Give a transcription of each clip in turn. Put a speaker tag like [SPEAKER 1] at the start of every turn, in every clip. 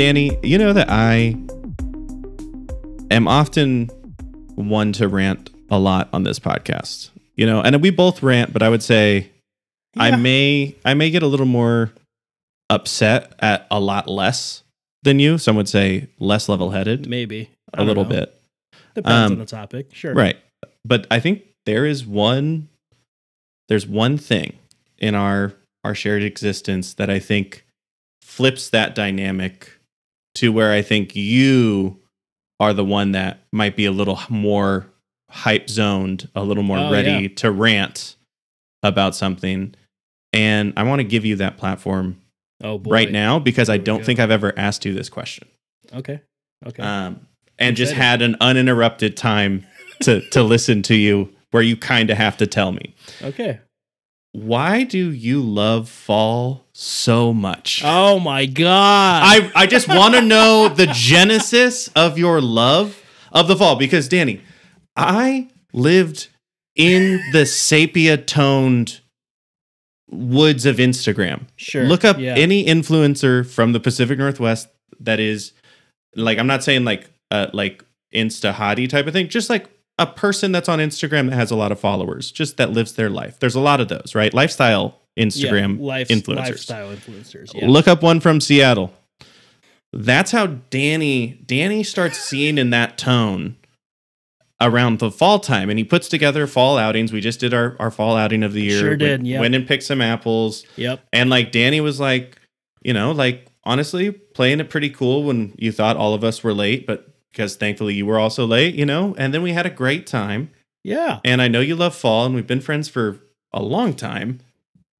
[SPEAKER 1] Danny, you know that I am often one to rant a lot on this podcast. You know, and we both rant, but I would say I may I may get a little more upset at a lot less than you. Some would say less level-headed
[SPEAKER 2] Maybe I
[SPEAKER 1] a little
[SPEAKER 2] know.
[SPEAKER 1] bit.
[SPEAKER 2] Depends
[SPEAKER 1] Um,
[SPEAKER 2] on the topic. Sure.
[SPEAKER 1] Right. But I think there is one there's one thing in our our shared existence that I think flips that dynamic to where I think you are the one that might be a little more hype zoned, a little more
[SPEAKER 2] Oh,
[SPEAKER 1] ready
[SPEAKER 2] yeah.
[SPEAKER 1] to rant about something. And I want to give you that platform
[SPEAKER 2] Oh
[SPEAKER 1] right now because I don't think I've ever asked you this question
[SPEAKER 2] Okay. Okay.
[SPEAKER 1] um, and just had an uninterrupted time to to listen to you where you kind of have to tell me
[SPEAKER 2] okay.
[SPEAKER 1] Why do you love fall so much
[SPEAKER 2] Oh my god.
[SPEAKER 1] i i just want to know the genesis of your love of the fall because danny i lived in the sepia toned woods of instagram
[SPEAKER 2] sure.
[SPEAKER 1] Look up
[SPEAKER 2] Yeah.
[SPEAKER 1] any influencer from the Pacific Northwest that is like I'm not saying like uh like insta hottie type of thing, just like a person that's on Instagram that has a lot of followers, just that lives their life. There's a lot of those, right? Lifestyle Instagram
[SPEAKER 2] yeah, life,
[SPEAKER 1] influencers.
[SPEAKER 2] lifestyle influencers. Yeah.
[SPEAKER 1] Look up one from Seattle. That's how Danny Danny starts seeing in that tone around the fall time and he puts together fall outings. We just did our, our fall outing of the year.
[SPEAKER 2] Sure did, yep.
[SPEAKER 1] went and picked some apples.
[SPEAKER 2] Yep.
[SPEAKER 1] And like Danny was like, you know, like honestly, playing it pretty cool when you thought all of us were late, but because thankfully you were also late, you know, and then we had a great time.
[SPEAKER 2] Yeah.
[SPEAKER 1] And I know you love fall and we've been friends for a long time,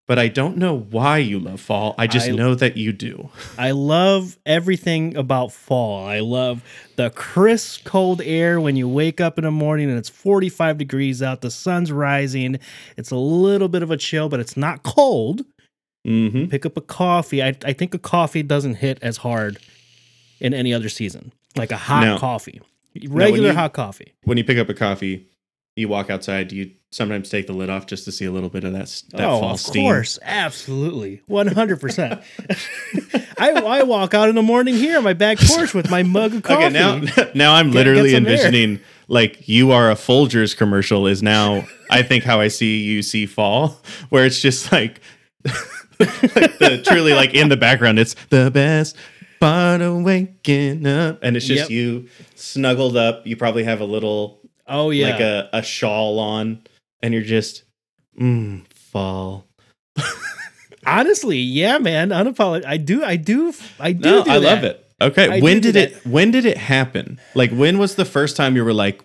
[SPEAKER 1] but I don't know why you love fall. I just
[SPEAKER 2] I-
[SPEAKER 1] know that you do.
[SPEAKER 2] I love everything about fall. I love the crisp, cold air when you wake up in the morning and it's 45 degrees out. The sun's rising. It's a little bit of a chill, but it's not cold.
[SPEAKER 1] Mm-hmm.
[SPEAKER 2] Pick up a coffee. I, I think a coffee doesn't hit as hard in any other season, like a hot
[SPEAKER 1] No.
[SPEAKER 2] coffee, regular
[SPEAKER 1] you-
[SPEAKER 2] hot coffee.
[SPEAKER 1] When you pick up a coffee, you walk outside. Do you sometimes take the lid off just to see a little bit of that, that
[SPEAKER 2] oh,
[SPEAKER 1] fall
[SPEAKER 2] of
[SPEAKER 1] steam?
[SPEAKER 2] course, absolutely, one hundred percent. I I walk out in the morning here on my back porch with my mug of coffee.
[SPEAKER 1] Okay, now now I'm literally
[SPEAKER 2] some air.
[SPEAKER 1] envisioning like you are a Folgers commercial is now I think how I see you see fall, where it's just like, like the truly like in the background, it's the best part of waking up, and it's just
[SPEAKER 2] Yep.
[SPEAKER 1] you snuggled up. You probably have a little
[SPEAKER 2] oh yeah,
[SPEAKER 1] like a, a shawl on, and you're just mm, fall.
[SPEAKER 2] honestly, yeah, man. Unapologetic. I do, I do, I do.
[SPEAKER 1] No,
[SPEAKER 2] do
[SPEAKER 1] I love it. Okay,
[SPEAKER 2] I
[SPEAKER 1] when did it? When did it happen? Like, when was the first time you were like,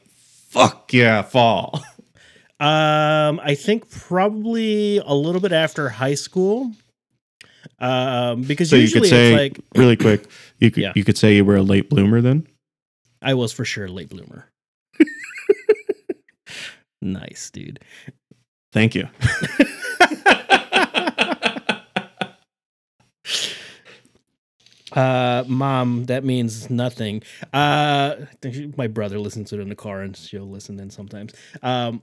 [SPEAKER 1] "Fuck yeah, fall"?
[SPEAKER 2] Um, I think probably a little bit after high school. Um, because
[SPEAKER 1] So you
[SPEAKER 2] usually
[SPEAKER 1] could say
[SPEAKER 2] it's like
[SPEAKER 1] really quick. You could
[SPEAKER 2] Yeah.
[SPEAKER 1] you could say you were a late bloomer then.
[SPEAKER 2] I was for sure a late bloomer. nice, dude.
[SPEAKER 1] Thank you.
[SPEAKER 2] Uh, mom, that means nothing. Uh, I think my brother listens to it in the car, and she'll listen in sometimes. Um,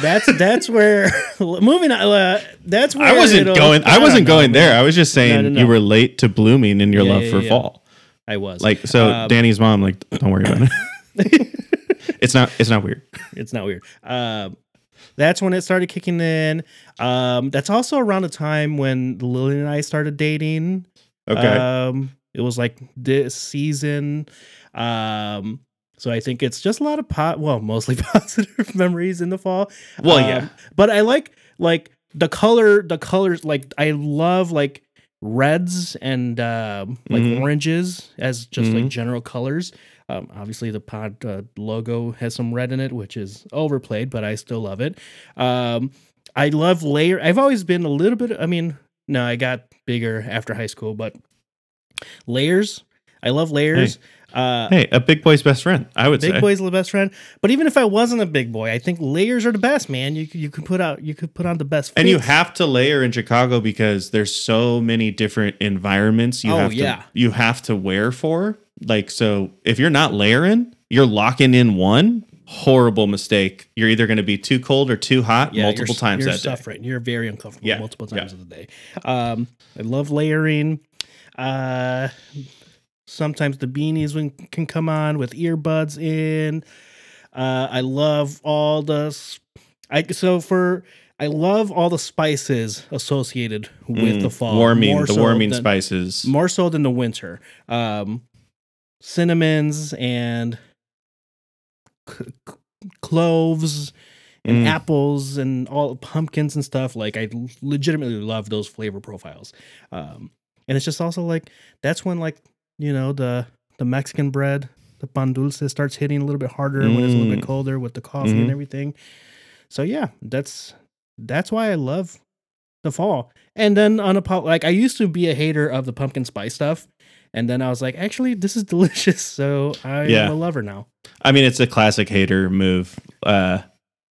[SPEAKER 2] that's that's where moving. Uh, that's where
[SPEAKER 1] I wasn't going. I
[SPEAKER 2] don't
[SPEAKER 1] wasn't
[SPEAKER 2] know,
[SPEAKER 1] going there.
[SPEAKER 2] man.
[SPEAKER 1] I was just saying
[SPEAKER 2] No, no,
[SPEAKER 1] you
[SPEAKER 2] no.
[SPEAKER 1] were late to blooming in your
[SPEAKER 2] Yeah,
[SPEAKER 1] love
[SPEAKER 2] yeah,
[SPEAKER 1] for
[SPEAKER 2] yeah.
[SPEAKER 1] fall.
[SPEAKER 2] I was
[SPEAKER 1] Like so,
[SPEAKER 2] Um,
[SPEAKER 1] Danny's mom. Like, don't worry about it. it's not. It's not weird.
[SPEAKER 2] it's not weird. Um, that's when it started kicking in. Um, that's also around the time when Lily and I started dating.
[SPEAKER 1] Okay.
[SPEAKER 2] Um, it was like this season. Um, so I think it's just a lot of pot. Well, mostly positive memories in the fall.
[SPEAKER 1] well,
[SPEAKER 2] Um,
[SPEAKER 1] yeah.
[SPEAKER 2] but I like like the color. The colors like I love like reds and um, like
[SPEAKER 1] Mhm.
[SPEAKER 2] oranges as just like
[SPEAKER 1] Mhm.
[SPEAKER 2] general colors. Um, obviously, the pod uh, logo has some red in it, which is overplayed, but I still love it. Um, I love layer. I've always been a little bit. I mean, no, I got bigger after high school, but layers. I love layers. Uh,
[SPEAKER 1] Hey, a big boy's best friend. I would
[SPEAKER 2] big
[SPEAKER 1] say.
[SPEAKER 2] Big boy's the best friend. But even if I wasn't a big boy, I think layers are the best, man. You you can put out you could put on the best.
[SPEAKER 1] and you have to layer in Chicago because there's so many different environments you
[SPEAKER 2] Oh,
[SPEAKER 1] have to
[SPEAKER 2] yeah.
[SPEAKER 1] you have to wear for. Like so if you're not layering, you're locking in one. horrible mistake. You're either going to be too cold or too hot
[SPEAKER 2] Yeah,
[SPEAKER 1] multiple
[SPEAKER 2] you're,
[SPEAKER 1] times
[SPEAKER 2] you're
[SPEAKER 1] that day.
[SPEAKER 2] suffering. You're very uncomfortable
[SPEAKER 1] Yeah,
[SPEAKER 2] multiple
[SPEAKER 1] yeah.
[SPEAKER 2] times of the day. Um, I love layering. Uh, sometimes the beanies when, can come on with earbuds in. Uh, I love all the. I so for I love all the spices associated with
[SPEAKER 1] Mm,
[SPEAKER 2] the fall.
[SPEAKER 1] warming,
[SPEAKER 2] more
[SPEAKER 1] the
[SPEAKER 2] so
[SPEAKER 1] warming
[SPEAKER 2] than-
[SPEAKER 1] spices.
[SPEAKER 2] more so than the winter. Um, cinnamons and c- c- cloves and
[SPEAKER 1] Mm.
[SPEAKER 2] apples and all pumpkins and stuff. Like I legitimately love those flavor profiles. Um, and it's just also like that's when like you know the the Mexican bread, the pan dulce starts hitting a little bit harder when it's a little bit
[SPEAKER 1] Mm.
[SPEAKER 2] colder with the coffee
[SPEAKER 1] Mhm.
[SPEAKER 2] and everything. So yeah, that's that's why I love the fall. And then on a pop, like I used to be a hater of the pumpkin spice stuff, and then I was like, actually, this is delicious. So I'm
[SPEAKER 1] Yeah.
[SPEAKER 2] a lover now.
[SPEAKER 1] I mean, it's a classic hater move. Uh,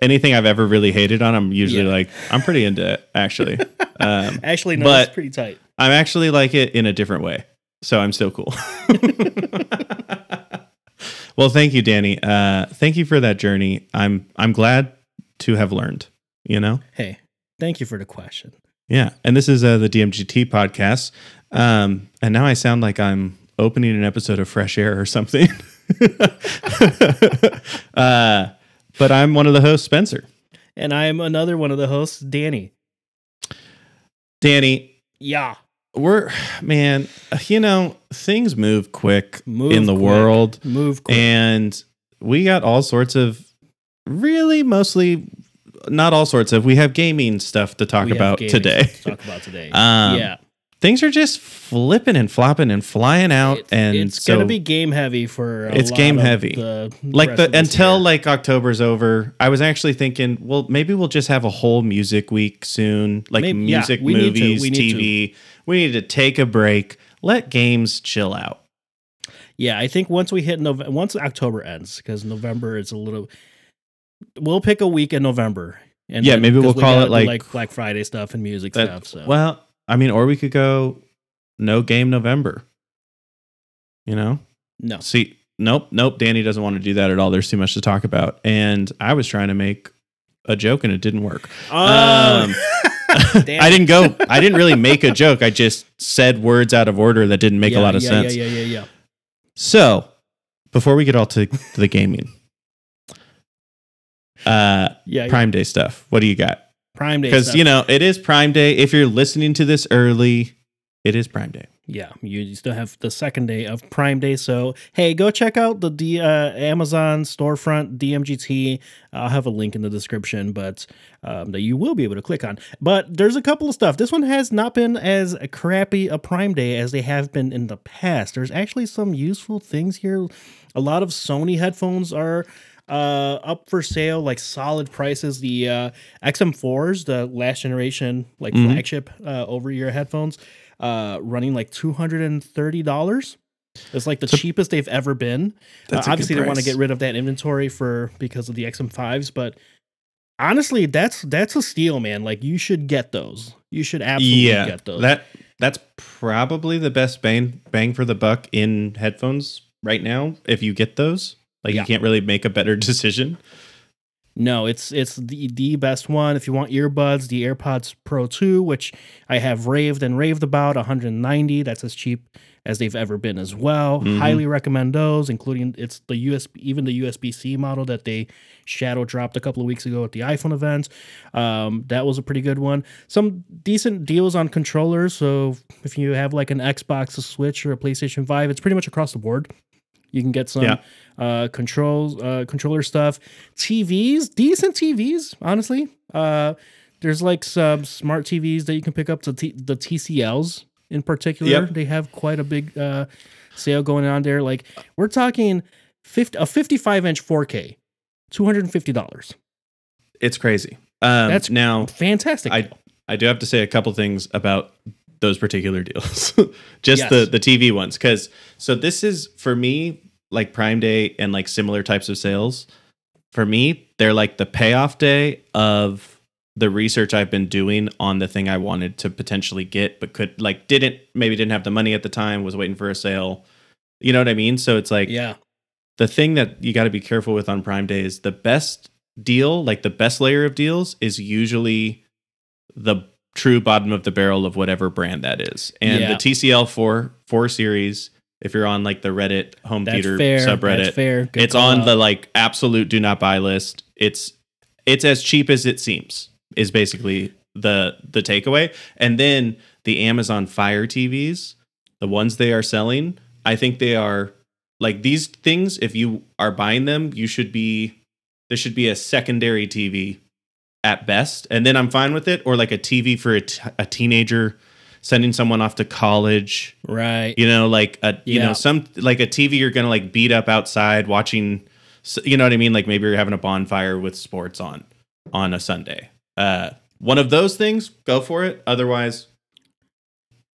[SPEAKER 1] anything I've ever really hated on, I'm usually
[SPEAKER 2] Yeah.
[SPEAKER 1] like, I'm pretty into it, actually. um,
[SPEAKER 2] Actually, no,
[SPEAKER 1] But-
[SPEAKER 2] it's pretty tight.
[SPEAKER 1] I'm actually like it in a different way. So I'm still cool. well, thank you, Danny. Uh, thank you for that journey. I'm I'm glad to have learned. You know,
[SPEAKER 2] Hey, thank you for the question.
[SPEAKER 1] yeah. And this is uh, the DMGT podcast. Um, and now I sound like I'm opening an episode of Fresh Air or something. uh, but I'm one of the hosts, Spencer.
[SPEAKER 2] And I'm another one of the hosts, Danny.
[SPEAKER 1] Danny,
[SPEAKER 2] Yeah.
[SPEAKER 1] We're man. You know, things move quick
[SPEAKER 2] Move
[SPEAKER 1] in the
[SPEAKER 2] quick.
[SPEAKER 1] world.
[SPEAKER 2] Move quick.
[SPEAKER 1] and we got all sorts of really mostly not all sorts of we have gaming stuff to talk
[SPEAKER 2] We
[SPEAKER 1] about today
[SPEAKER 2] to talk about today.
[SPEAKER 1] Um,
[SPEAKER 2] yeah.
[SPEAKER 1] Things are just flipping and flopping and flying out
[SPEAKER 2] It's,
[SPEAKER 1] and
[SPEAKER 2] it's
[SPEAKER 1] so
[SPEAKER 2] gonna be game heavy for a
[SPEAKER 1] It's game heavy.
[SPEAKER 2] The
[SPEAKER 1] like the until
[SPEAKER 2] year.
[SPEAKER 1] like october's over i was actually thinking well maybe we'll just have a whole music week soon like
[SPEAKER 2] Maybe-
[SPEAKER 1] music
[SPEAKER 2] to,
[SPEAKER 1] movies
[SPEAKER 2] we
[SPEAKER 1] tv we need to take a break let games chill out
[SPEAKER 2] Yeah, I think once we hit November, once October ends, because November is a little. We'll pick a week in November, and
[SPEAKER 1] Yeah,
[SPEAKER 2] then-
[SPEAKER 1] maybe we'll call it
[SPEAKER 2] do,
[SPEAKER 1] like-
[SPEAKER 2] Black Friday stuff and music
[SPEAKER 1] That-
[SPEAKER 2] stuff. So
[SPEAKER 1] well i mean or we could go no game november you know
[SPEAKER 2] no,
[SPEAKER 1] See, nope, nope. Danny doesn't want to do that at all. There's too much to talk about. And I was trying to make a joke and it didn't work.
[SPEAKER 2] oh, Damn
[SPEAKER 1] I didn't go, I didn't really make a joke. I just said words out of order that didn't make
[SPEAKER 2] Yeah,
[SPEAKER 1] a lot of
[SPEAKER 2] yeah,
[SPEAKER 1] sense.
[SPEAKER 2] Yeah, yeah, yeah, yeah.
[SPEAKER 1] So, before we get all to, to the gaming, uh,
[SPEAKER 2] Yeah,
[SPEAKER 1] Prime Day stuff, what do you got?
[SPEAKER 2] Prime Day.
[SPEAKER 1] Because, you know, it is Prime Day. If you're listening to this early, it is Prime Day.
[SPEAKER 2] yeah, you, still have the second day of Prime Day. So hey, go check out the D, uh, Amazon storefront DMGT. I'll have a link in the description, but um, that you will be able to click on. But there's a couple of stuff. This one has not been as crappy a Prime Day as they have been in the past. There's actually some useful things here. A lot of Sony headphones are uh up for sale like solid prices. The uh xm4s the last generation like
[SPEAKER 1] Mhm.
[SPEAKER 2] flagship uh over ear headphones uh running like $230 it's like the
[SPEAKER 1] a-
[SPEAKER 2] cheapest they've ever been. Uh, obviously they want to get rid of that inventory for because of the xm5s but honestly that's that's a steal man. Like you should get those. You should absolutely
[SPEAKER 1] yeah,
[SPEAKER 2] get those.
[SPEAKER 1] That that's probably the best bang bang for the buck in headphones right now. If you get those, like
[SPEAKER 2] Yeah.
[SPEAKER 1] you can't really make a better decision.
[SPEAKER 2] No, it's it's the the best one. If you want earbuds, the AirPods Pro 2, which I have raved and raved about, 190. That's as cheap as they've ever been as well.
[SPEAKER 1] Mhm.
[SPEAKER 2] Highly recommend those, including it's the USB, even the USB C model that they shadow dropped a couple of weeks ago at the iPhone event. Um, that was a pretty good one. Some decent deals on controllers. So if you have like an Xbox, a Switch, or a PlayStation 5, it's pretty much across the board. You can get some
[SPEAKER 1] Yeah.
[SPEAKER 2] uh, controls, uh, controller stuff. TVs, decent TVs, honestly. Uh, there's like some smart TVs that you can pick up. To T- the TCLs in particular,
[SPEAKER 1] Yep.
[SPEAKER 2] they have quite a big uh, sale going on there. Like we're talking 50, a 55 inch 4K, two hundred and fifty dollars.
[SPEAKER 1] It's crazy. Um,
[SPEAKER 2] That's-
[SPEAKER 1] now
[SPEAKER 2] Fantastic.
[SPEAKER 1] I-. I do have to say a couple things about those particular deals. Just
[SPEAKER 2] Yes.
[SPEAKER 1] the the TV ones cuz so this is for me like Prime Day and like similar types of sales. For me, they're like the payoff day of the research I've been doing on the thing I wanted to potentially get but could like didn't maybe didn't have the money at the time, was waiting for a sale. You know what I mean? So it's like
[SPEAKER 2] yeah,
[SPEAKER 1] the thing that you got to be careful with on Prime Day is the best deal, like the best layer of deals, is usually the true bottom of the barrel of whatever brand that is. And
[SPEAKER 2] Yeah.
[SPEAKER 1] the TCL four four series, if you're on like the Reddit home
[SPEAKER 2] That's
[SPEAKER 1] theater
[SPEAKER 2] fair.
[SPEAKER 1] subreddit,
[SPEAKER 2] That's fair. Good
[SPEAKER 1] it's
[SPEAKER 2] call
[SPEAKER 1] on the like absolute do not buy list. It's it's as cheap as it seems. Is basically the the takeaway. And then the Amazon Fire TVs, the ones they are selling, I think they are like these things. If you are buying them, you should be there should be a secondary TV at best, and then I'm fine with it. Or like a TV for a, t- a teenager sending someone off to college
[SPEAKER 2] right.
[SPEAKER 1] you know like a you
[SPEAKER 2] Yeah.
[SPEAKER 1] know some like a tv you're gonna like beat up outside watching you know what i mean like maybe you're having a bonfire with sports on on a sunday uh one of those things go for it otherwise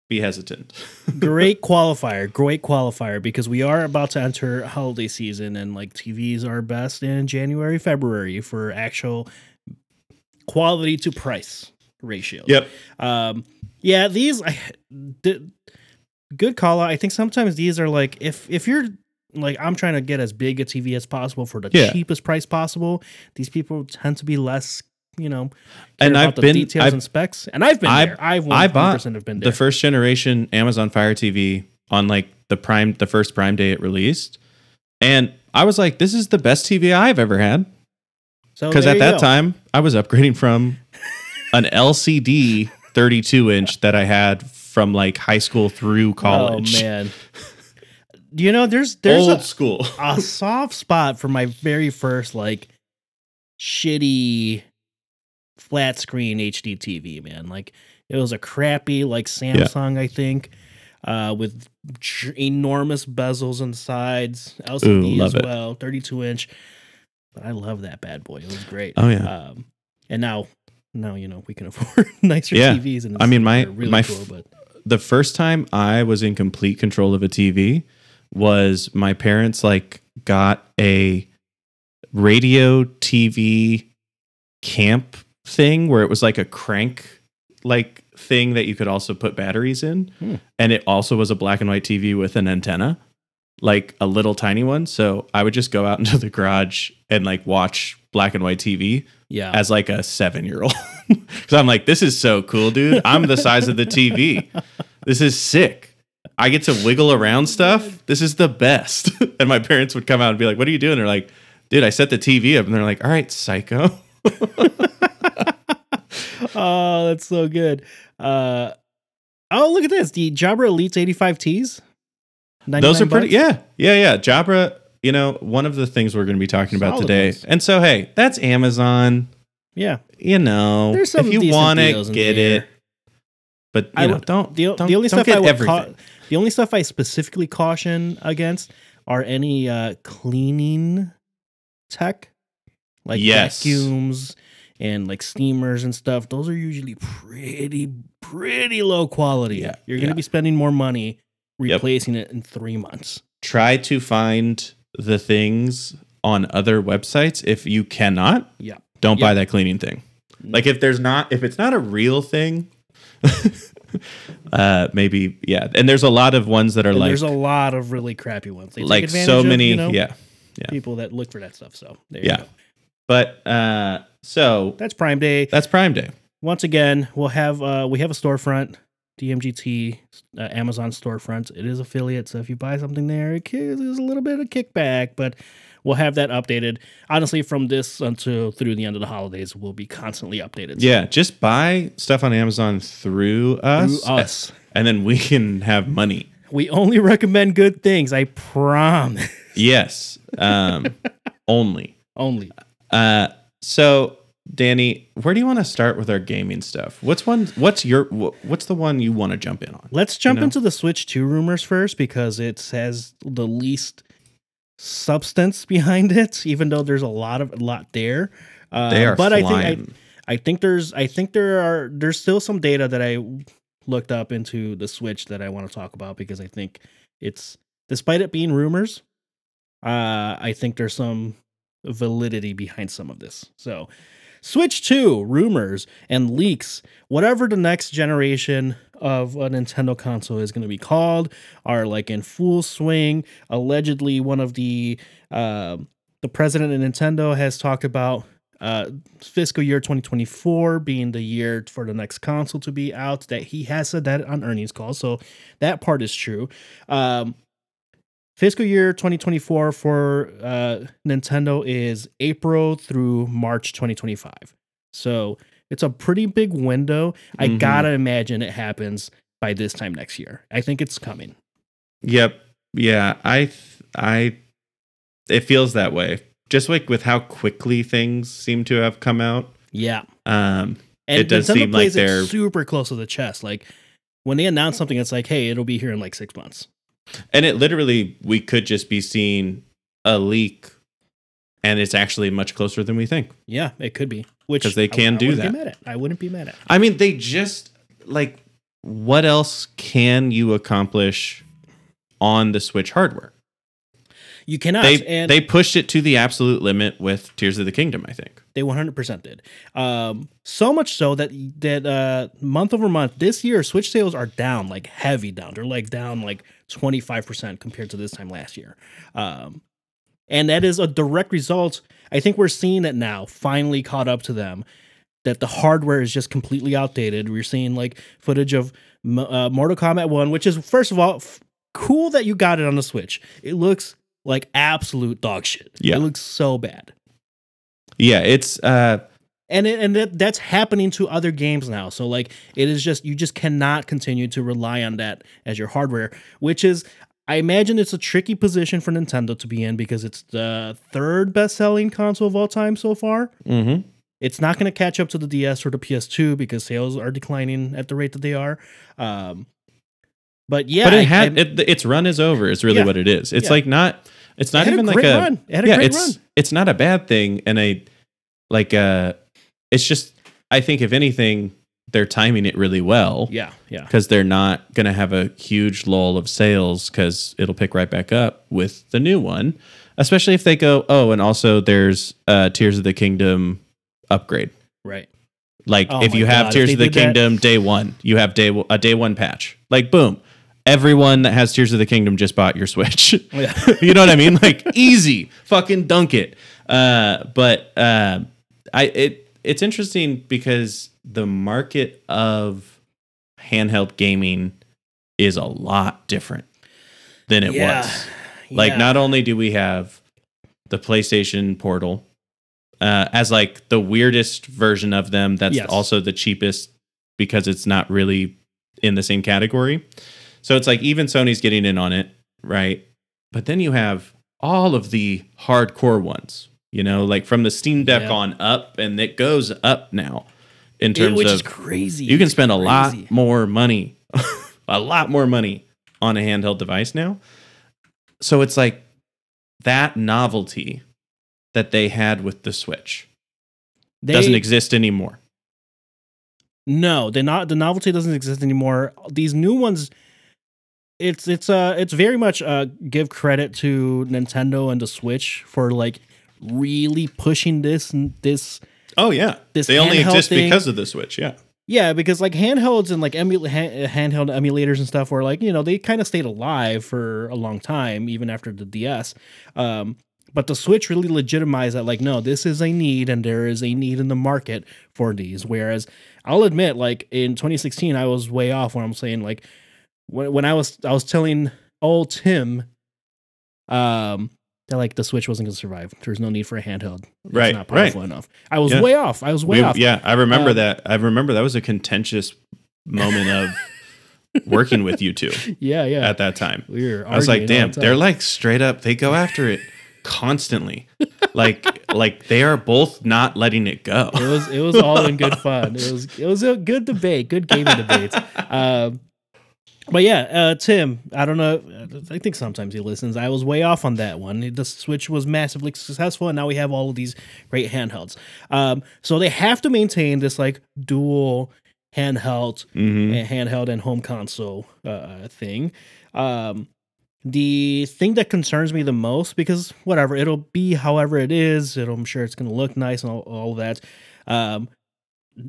[SPEAKER 1] be hesitant
[SPEAKER 2] great qualifier great qualifier because we are about to enter holiday season and like tvs are best in january february for actual quality to price ratio.
[SPEAKER 1] Yep.
[SPEAKER 2] Um yeah these i d- good call. Out i think sometimes these are like if if you're like i'm trying to get as big a tv as possible for the
[SPEAKER 1] Yeah.
[SPEAKER 2] cheapest price possible these people tend to be less you know
[SPEAKER 1] And I've
[SPEAKER 2] the
[SPEAKER 1] been-
[SPEAKER 2] details
[SPEAKER 1] I've-
[SPEAKER 2] and specs. And i've been
[SPEAKER 1] I-
[SPEAKER 2] there. I've 100%
[SPEAKER 1] I bought
[SPEAKER 2] have been there.
[SPEAKER 1] the first generation amazon fire tv on like the prime the first prime day it released. And i was like this is the best tv i've ever had
[SPEAKER 2] so
[SPEAKER 1] because at that
[SPEAKER 2] go.
[SPEAKER 1] time I was upgrading from an LCD 32 inch that I had from like high school through college.
[SPEAKER 2] Oh man. You know, there's there's
[SPEAKER 1] Old
[SPEAKER 2] a,
[SPEAKER 1] school.
[SPEAKER 2] a soft spot for my very first like shitty flat screen HD TV, man. Like it was a crappy like Samsung, I think, uh, with tr- enormous bezels on the sides, LCD
[SPEAKER 1] Ooh,
[SPEAKER 2] as
[SPEAKER 1] it.
[SPEAKER 2] well, 32 inch. But I love that bad boy. It was great.
[SPEAKER 1] Oh, yeah.
[SPEAKER 2] Um, and now, now you know we can afford nicer
[SPEAKER 1] Yeah.
[SPEAKER 2] TVs, and
[SPEAKER 1] I mean, my-
[SPEAKER 2] really
[SPEAKER 1] my
[SPEAKER 2] cool, but
[SPEAKER 1] the first time I was in complete control of a TV was my parents like got a radio TV camp thing where it was like a crank like thing that you could also put batteries in
[SPEAKER 2] Hmm.
[SPEAKER 1] and it also was a black and white TV with an antenna like a little tiny one so I would just go out into the garage and like watch black and white TV
[SPEAKER 2] yeah,
[SPEAKER 1] as like a 7-year-old cuz I'm like this is so cool dude I'm the size of the TV this is sick. I get to wiggle around stuff. This is the best. and my parents would come out and be like, What are you doing? They're like, Dude, I set the TV up. And they're like, All right, psycho.
[SPEAKER 2] oh, that's so good. Uh, oh, look at this. The Jabra Elites 85Ts.
[SPEAKER 1] Those are pretty,
[SPEAKER 2] bucks?
[SPEAKER 1] yeah. Yeah, yeah. Jabra, you know, one of the things we're going to be talking about
[SPEAKER 2] Solid
[SPEAKER 1] today.
[SPEAKER 2] ones.
[SPEAKER 1] And so, hey, that's Amazon.
[SPEAKER 2] Yeah.
[SPEAKER 1] You know,
[SPEAKER 2] There's some
[SPEAKER 1] if you
[SPEAKER 2] decent
[SPEAKER 1] want
[SPEAKER 2] deals
[SPEAKER 1] it,
[SPEAKER 2] in
[SPEAKER 1] get it. But, you
[SPEAKER 2] I
[SPEAKER 1] know,
[SPEAKER 2] would-
[SPEAKER 1] don't,
[SPEAKER 2] The,
[SPEAKER 1] don't,
[SPEAKER 2] the only
[SPEAKER 1] don't
[SPEAKER 2] stuff
[SPEAKER 1] get
[SPEAKER 2] I would
[SPEAKER 1] everything.
[SPEAKER 2] the only stuff I specifically caution against are any uh, cleaning tech, like
[SPEAKER 1] Yes.
[SPEAKER 2] vacuums and like steamers and stuff. Those are usually pretty pretty low quality.
[SPEAKER 1] Yeah,
[SPEAKER 2] You're going to
[SPEAKER 1] yeah.
[SPEAKER 2] be spending more money
[SPEAKER 1] Yep.
[SPEAKER 2] replacing it in three months.
[SPEAKER 1] Try to find the things on other websites. If you cannot,
[SPEAKER 2] Yeah.
[SPEAKER 1] don't
[SPEAKER 2] Yeah.
[SPEAKER 1] buy that cleaning thing. Like if there's not if it's not a real thing, uh maybe yeah. And there's a lot of ones that are
[SPEAKER 2] And
[SPEAKER 1] like
[SPEAKER 2] there's a lot of really crappy ones. They
[SPEAKER 1] like so
[SPEAKER 2] of,
[SPEAKER 1] many
[SPEAKER 2] you know,
[SPEAKER 1] yeah. yeah.
[SPEAKER 2] people that look for that stuff. So there you
[SPEAKER 1] Yeah.
[SPEAKER 2] go.
[SPEAKER 1] But uh so
[SPEAKER 2] That's Prime Day.
[SPEAKER 1] that's Prime Day.
[SPEAKER 2] once again, we'll have uh we have a storefront, DMGT uh, Amazon storefront. It is affiliate, so if you buy something there, it is a little bit of kickback, but we'll have that updated. Honestly, from this until through the end of the holidays, will be constantly updated. So
[SPEAKER 1] Yeah, just buy stuff on Amazon through us,
[SPEAKER 2] through us.
[SPEAKER 1] and then we can have money.
[SPEAKER 2] We only recommend good things. I promise.
[SPEAKER 1] Yes. Um only.
[SPEAKER 2] only.
[SPEAKER 1] Uh so Danny, where do you want to start with our gaming stuff? What's one what's your what's the one you want to jump in on?
[SPEAKER 2] Let's jump
[SPEAKER 1] know?
[SPEAKER 2] into the Switch 2 rumors first because it has the least substance behind it, even though there's a lot of a lot there. Uh,
[SPEAKER 1] They are
[SPEAKER 2] but I think I, I think there's I think there are there's still some data that I looked up into the Switch that I want to talk about because I think it's despite it being rumors, uh, I think there's some validity behind some of this. So Switch 2 rumors and leaks, whatever the next generation of a Nintendo console is going to be called, are like in full swing. Allegedly, one of the uh, the president of Nintendo has talked about uh, fiscal year 2024 being the year for the next console to be out. That he has said that on earnings call, so that part is true. Um, fiscal year 2024 for uh, Nintendo is April through March 2025. So it's a pretty big window. I
[SPEAKER 1] Mhm.
[SPEAKER 2] gotta imagine it happens by this time next year. I think it's coming.
[SPEAKER 1] Yep. Yeah. I. th- I. It feels that way. Just like with how quickly things seem to have come out.
[SPEAKER 2] Yeah.
[SPEAKER 1] Um.
[SPEAKER 2] And
[SPEAKER 1] It does
[SPEAKER 2] Nintendo
[SPEAKER 1] seem like they're-
[SPEAKER 2] super close to the chest. Like when they announce something, it's like, hey, it'll be here in like six months.
[SPEAKER 1] And it literally, we could just be seeing a leak, and it's actually much closer than we think.
[SPEAKER 2] Yeah, it could be. Which
[SPEAKER 1] 'Cause they can
[SPEAKER 2] I
[SPEAKER 1] do that.
[SPEAKER 2] Be mad at. I wouldn't be mad at.
[SPEAKER 1] I mean, they just like what else can you accomplish on the Switch hardware?
[SPEAKER 2] You cannot.
[SPEAKER 1] They
[SPEAKER 2] and
[SPEAKER 1] they pushed it to the absolute limit with Tears of the Kingdom. I think.
[SPEAKER 2] They 100% did. Um, so much so that that uh, month over month this year, Switch sales are down, like heavy down. They're like down like 25% compared to this time last year. Um, and that is a direct result. I think we're seeing it now, finally caught up to them, that the hardware is just completely outdated. We're seeing like footage of uh, Mortal Kombat 1, which is, first of all, f- cool that you got it on the Switch. It looks like absolute dog shit.
[SPEAKER 1] Yeah.
[SPEAKER 2] It looks so bad
[SPEAKER 1] Yeah, it's uh
[SPEAKER 2] and it, and that, that's happening to other games now. So like it is just you just cannot continue to rely on that as your hardware, which is I imagine it's a tricky position for Nintendo to be in because it's the third best selling console of all time so far.
[SPEAKER 1] mhm.
[SPEAKER 2] It's not going to catch up to the DS or the PS2 because sales are declining at the rate that they are. Um, but yeah,
[SPEAKER 1] but it had
[SPEAKER 2] I-
[SPEAKER 1] it, its run is over. Is really
[SPEAKER 2] Yeah.
[SPEAKER 1] what it is. It's
[SPEAKER 2] Yeah.
[SPEAKER 1] like not. It's
[SPEAKER 2] it
[SPEAKER 1] not even
[SPEAKER 2] a
[SPEAKER 1] like a.
[SPEAKER 2] run. It
[SPEAKER 1] yeah, it's
[SPEAKER 2] run.
[SPEAKER 1] it's not a bad thing, and I like uh, it's just I think if anything, they're timing it really well.
[SPEAKER 2] Yeah, yeah,
[SPEAKER 1] because they're not going to have a huge lull of sales because it'll pick right back up with the new one. Especially if they go, oh, and also there's uh, Tears of the Kingdom upgrade.
[SPEAKER 2] right.
[SPEAKER 1] Like
[SPEAKER 2] Oh
[SPEAKER 1] if you have
[SPEAKER 2] God,
[SPEAKER 1] Tears of the
[SPEAKER 2] did that-
[SPEAKER 1] Kingdom day one, you have day a day one patch. Like boom, everyone that has Tears of the Kingdom just bought your Switch.
[SPEAKER 2] Yeah.
[SPEAKER 1] you know what I mean? Like easy, fucking dunk it. Uh, but uh, I it it's interesting because the market of handheld gaming is a lot different than it
[SPEAKER 2] Yeah.
[SPEAKER 1] was. Like
[SPEAKER 2] Yeah.
[SPEAKER 1] not only do we have the PlayStation Portal uh, as like the weirdest version of them, that's
[SPEAKER 2] Yes.
[SPEAKER 1] also the cheapest because it's not really in the same category. So it's like even Sony's getting in on it, right? But then you have all of the hardcore ones, you know, like from the Steam Deck
[SPEAKER 2] Yeah.
[SPEAKER 1] on up, and it goes up now in
[SPEAKER 2] It-
[SPEAKER 1] terms
[SPEAKER 2] which
[SPEAKER 1] of
[SPEAKER 2] is crazy.
[SPEAKER 1] you can spend a lot more money, a lot more money on a handheld device now. So it's like that novelty that they had with the Switch
[SPEAKER 2] They,
[SPEAKER 1] doesn't exist anymore.
[SPEAKER 2] No, the not the novelty doesn't exist anymore. These new ones, it's it's uh it's very much uh give credit to Nintendo and the Switch for like really pushing this this
[SPEAKER 1] Oh yeah,
[SPEAKER 2] This
[SPEAKER 1] they only exist
[SPEAKER 2] thing-
[SPEAKER 1] because of the Switch. Yeah,
[SPEAKER 2] yeah because like handhelds and like emu- ha- handheld emulators and stuff were like you know they kind of stayed alive for a long time even after the DS. Um, but the Switch really legitimized that like no this is a need and there is a need in the market for these. Whereas I'll admit like in 2016 I was way off when I'm saying like when when I was I was telling old Tim um that like the Switch wasn't gonna survive. There's no need for a handheld. It's
[SPEAKER 1] Right,
[SPEAKER 2] not powerful enough. I was
[SPEAKER 1] Yeah.
[SPEAKER 2] way off. I was way
[SPEAKER 1] We-
[SPEAKER 2] off.
[SPEAKER 1] yeah. I remember
[SPEAKER 2] Um,
[SPEAKER 1] that. I remember that was a contentious moment of working with you two
[SPEAKER 2] Yeah, yeah.
[SPEAKER 1] at that time.
[SPEAKER 2] we were
[SPEAKER 1] I was like, damn,
[SPEAKER 2] the
[SPEAKER 1] they're like straight up. They go after it constantly, like like they are both not letting it go.
[SPEAKER 2] it was it was all in good fun. It was it was a good debate, good gaming debates. Um, but yeah, uh, Tim, I don't know. I think sometimes he listens. I was way off on that one. The Switch was massively successful, and now we have all of these great handhelds. Um, so they have to maintain this like dual handheld
[SPEAKER 1] Mhm.
[SPEAKER 2] and handheld and home console uh, thing. Um, the thing that concerns me the most, because whatever, it'll be however it is, it'll, I'm sure it's going to look nice and all, all that. Um,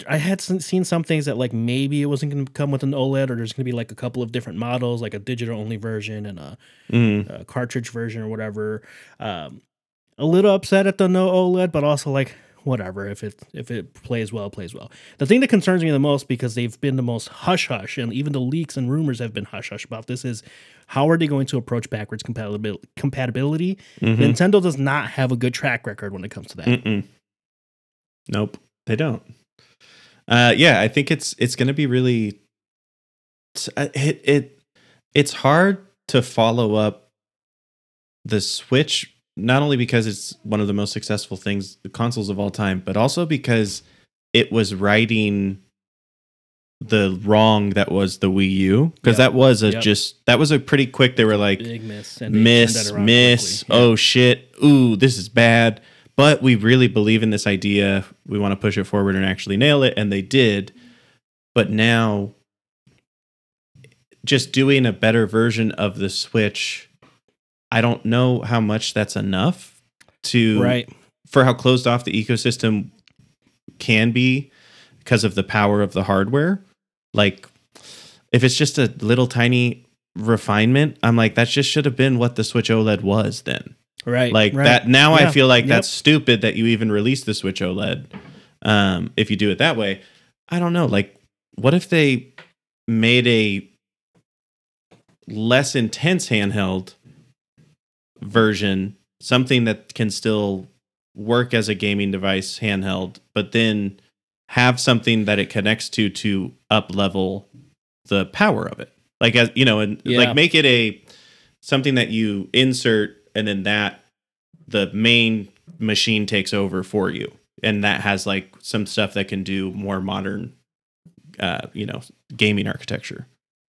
[SPEAKER 2] I had seen some things that like maybe it wasn't going to come with an OLED, or there's going to be like a couple of different models, like a digital only version and a,
[SPEAKER 1] Mm.
[SPEAKER 2] a cartridge version or whatever. Um, a little upset at the no OLED, but also like whatever. If it if it plays well, it plays well. The thing that concerns me the most because they've been the most hush hush, and even the leaks and rumors have been hush hush about this is how are they going to approach backwards compatibility? Compatibility.
[SPEAKER 1] Mhm.
[SPEAKER 2] Nintendo does not have a good track record when it comes to that.
[SPEAKER 1] Mm-mm. Nope, they don't. Uh, yeah, I think it's it's going to be really uh, it, it it's hard to follow up the Switch not only because it's one of the most successful things the consoles of all time, but also because it was righting the wrong that was the Wii U because
[SPEAKER 2] Yep.
[SPEAKER 1] that was a
[SPEAKER 2] Yep.
[SPEAKER 1] just that was a pretty quick. They were like,
[SPEAKER 2] Big miss.
[SPEAKER 1] Miss, miss.
[SPEAKER 2] quickly. Yeah.
[SPEAKER 1] Oh shit. Ooh, this is bad. But we really believe in this idea. We want to push it forward and actually nail it, and they did. But now, just doing a better version of the Switch, I don't know how much that's enough to
[SPEAKER 2] right.
[SPEAKER 1] for how closed off the ecosystem can be because of the power of the hardware. Like, if it's just a little tiny refinement, I'm like, that just should have been what the Switch OLED was then.
[SPEAKER 2] Right.
[SPEAKER 1] Like
[SPEAKER 2] right.
[SPEAKER 1] that. Now I feel like
[SPEAKER 2] Yep.
[SPEAKER 1] that's stupid that you even released the Switch OLED. Um, if you do it that way, I don't know. Like, what if they made a less intense handheld version, something that can still work as a gaming device handheld, but then have something that it connects to to up level the power of it. Like as you know, and
[SPEAKER 2] Yeah.
[SPEAKER 1] like make it a something that you insert and then that the main machine takes over for you. And that has like some stuff that can do more modern uh, you know, gaming architecture.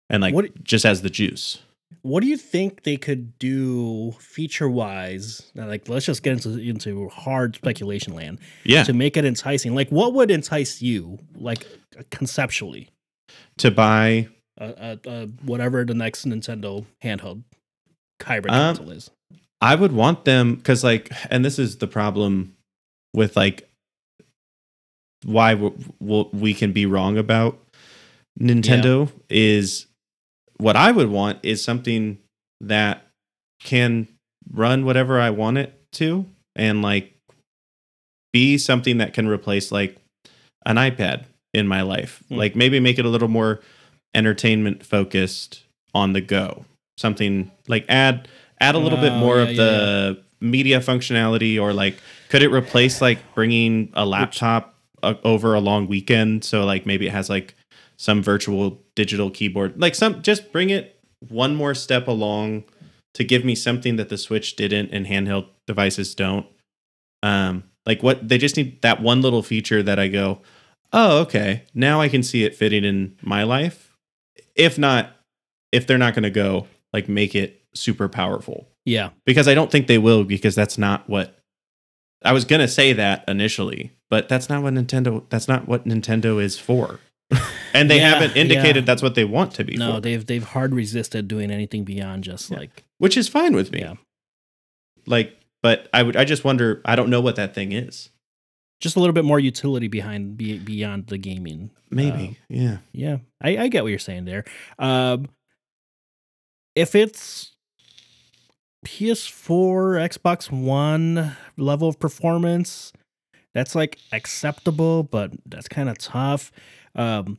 [SPEAKER 1] And like
[SPEAKER 2] What-
[SPEAKER 1] just has the juice.
[SPEAKER 2] What do you think they could do feature wise? Like, let's just get into into hard speculation land
[SPEAKER 1] Yeah.
[SPEAKER 2] to make it enticing. Like, what would entice you, like conceptually,
[SPEAKER 1] To buy
[SPEAKER 2] uh, uh, uh, whatever the next Nintendo handheld hybrid
[SPEAKER 1] Um,
[SPEAKER 2] console is?
[SPEAKER 1] I would want them because, like, and this is the problem with like why we can be wrong about Nintendo is what I would want is something that can run whatever I want it to and like be something that can replace like an iPad in my life.
[SPEAKER 2] Hmm.
[SPEAKER 1] Like maybe make it a little more entertainment focused on the go. Something like add add a little bit
[SPEAKER 2] Oh,
[SPEAKER 1] more
[SPEAKER 2] yeah,
[SPEAKER 1] of
[SPEAKER 2] yeah,
[SPEAKER 1] the media functionality or like could it replace like bringing a laptop uh, over a long weekend? So like maybe it has like some virtual digital keyboard like some just bring it one more step along to give me something that the switch didn't and handheld devices don't. Um like what they just need that one little feature that i go oh okay now i can see it fitting in my life. If not if they're not going to go like make it super powerful
[SPEAKER 2] Yeah,
[SPEAKER 1] because I don't think they will because that's not what I was gonna say that initially, but that's not what Nintendo that's not what Nintendo is for. and they
[SPEAKER 2] Yeah,
[SPEAKER 1] haven't indicated
[SPEAKER 2] yeah.
[SPEAKER 1] that's what they want to be
[SPEAKER 2] no,
[SPEAKER 1] for.
[SPEAKER 2] they've they've hard resisted doing anything beyond just
[SPEAKER 1] Yeah.
[SPEAKER 2] like
[SPEAKER 1] which is fine with me.
[SPEAKER 2] Yeah.
[SPEAKER 1] Like but I would I just wonder I don't know what that thing is.
[SPEAKER 2] just a little bit more utility behind be, beyond the gaming.
[SPEAKER 1] Maybe. yeah.
[SPEAKER 2] Yeah, I, I get what you're saying there. Um, if it's PS4, Xbox One level of performance, that's like acceptable, but that's kind of tough. Um,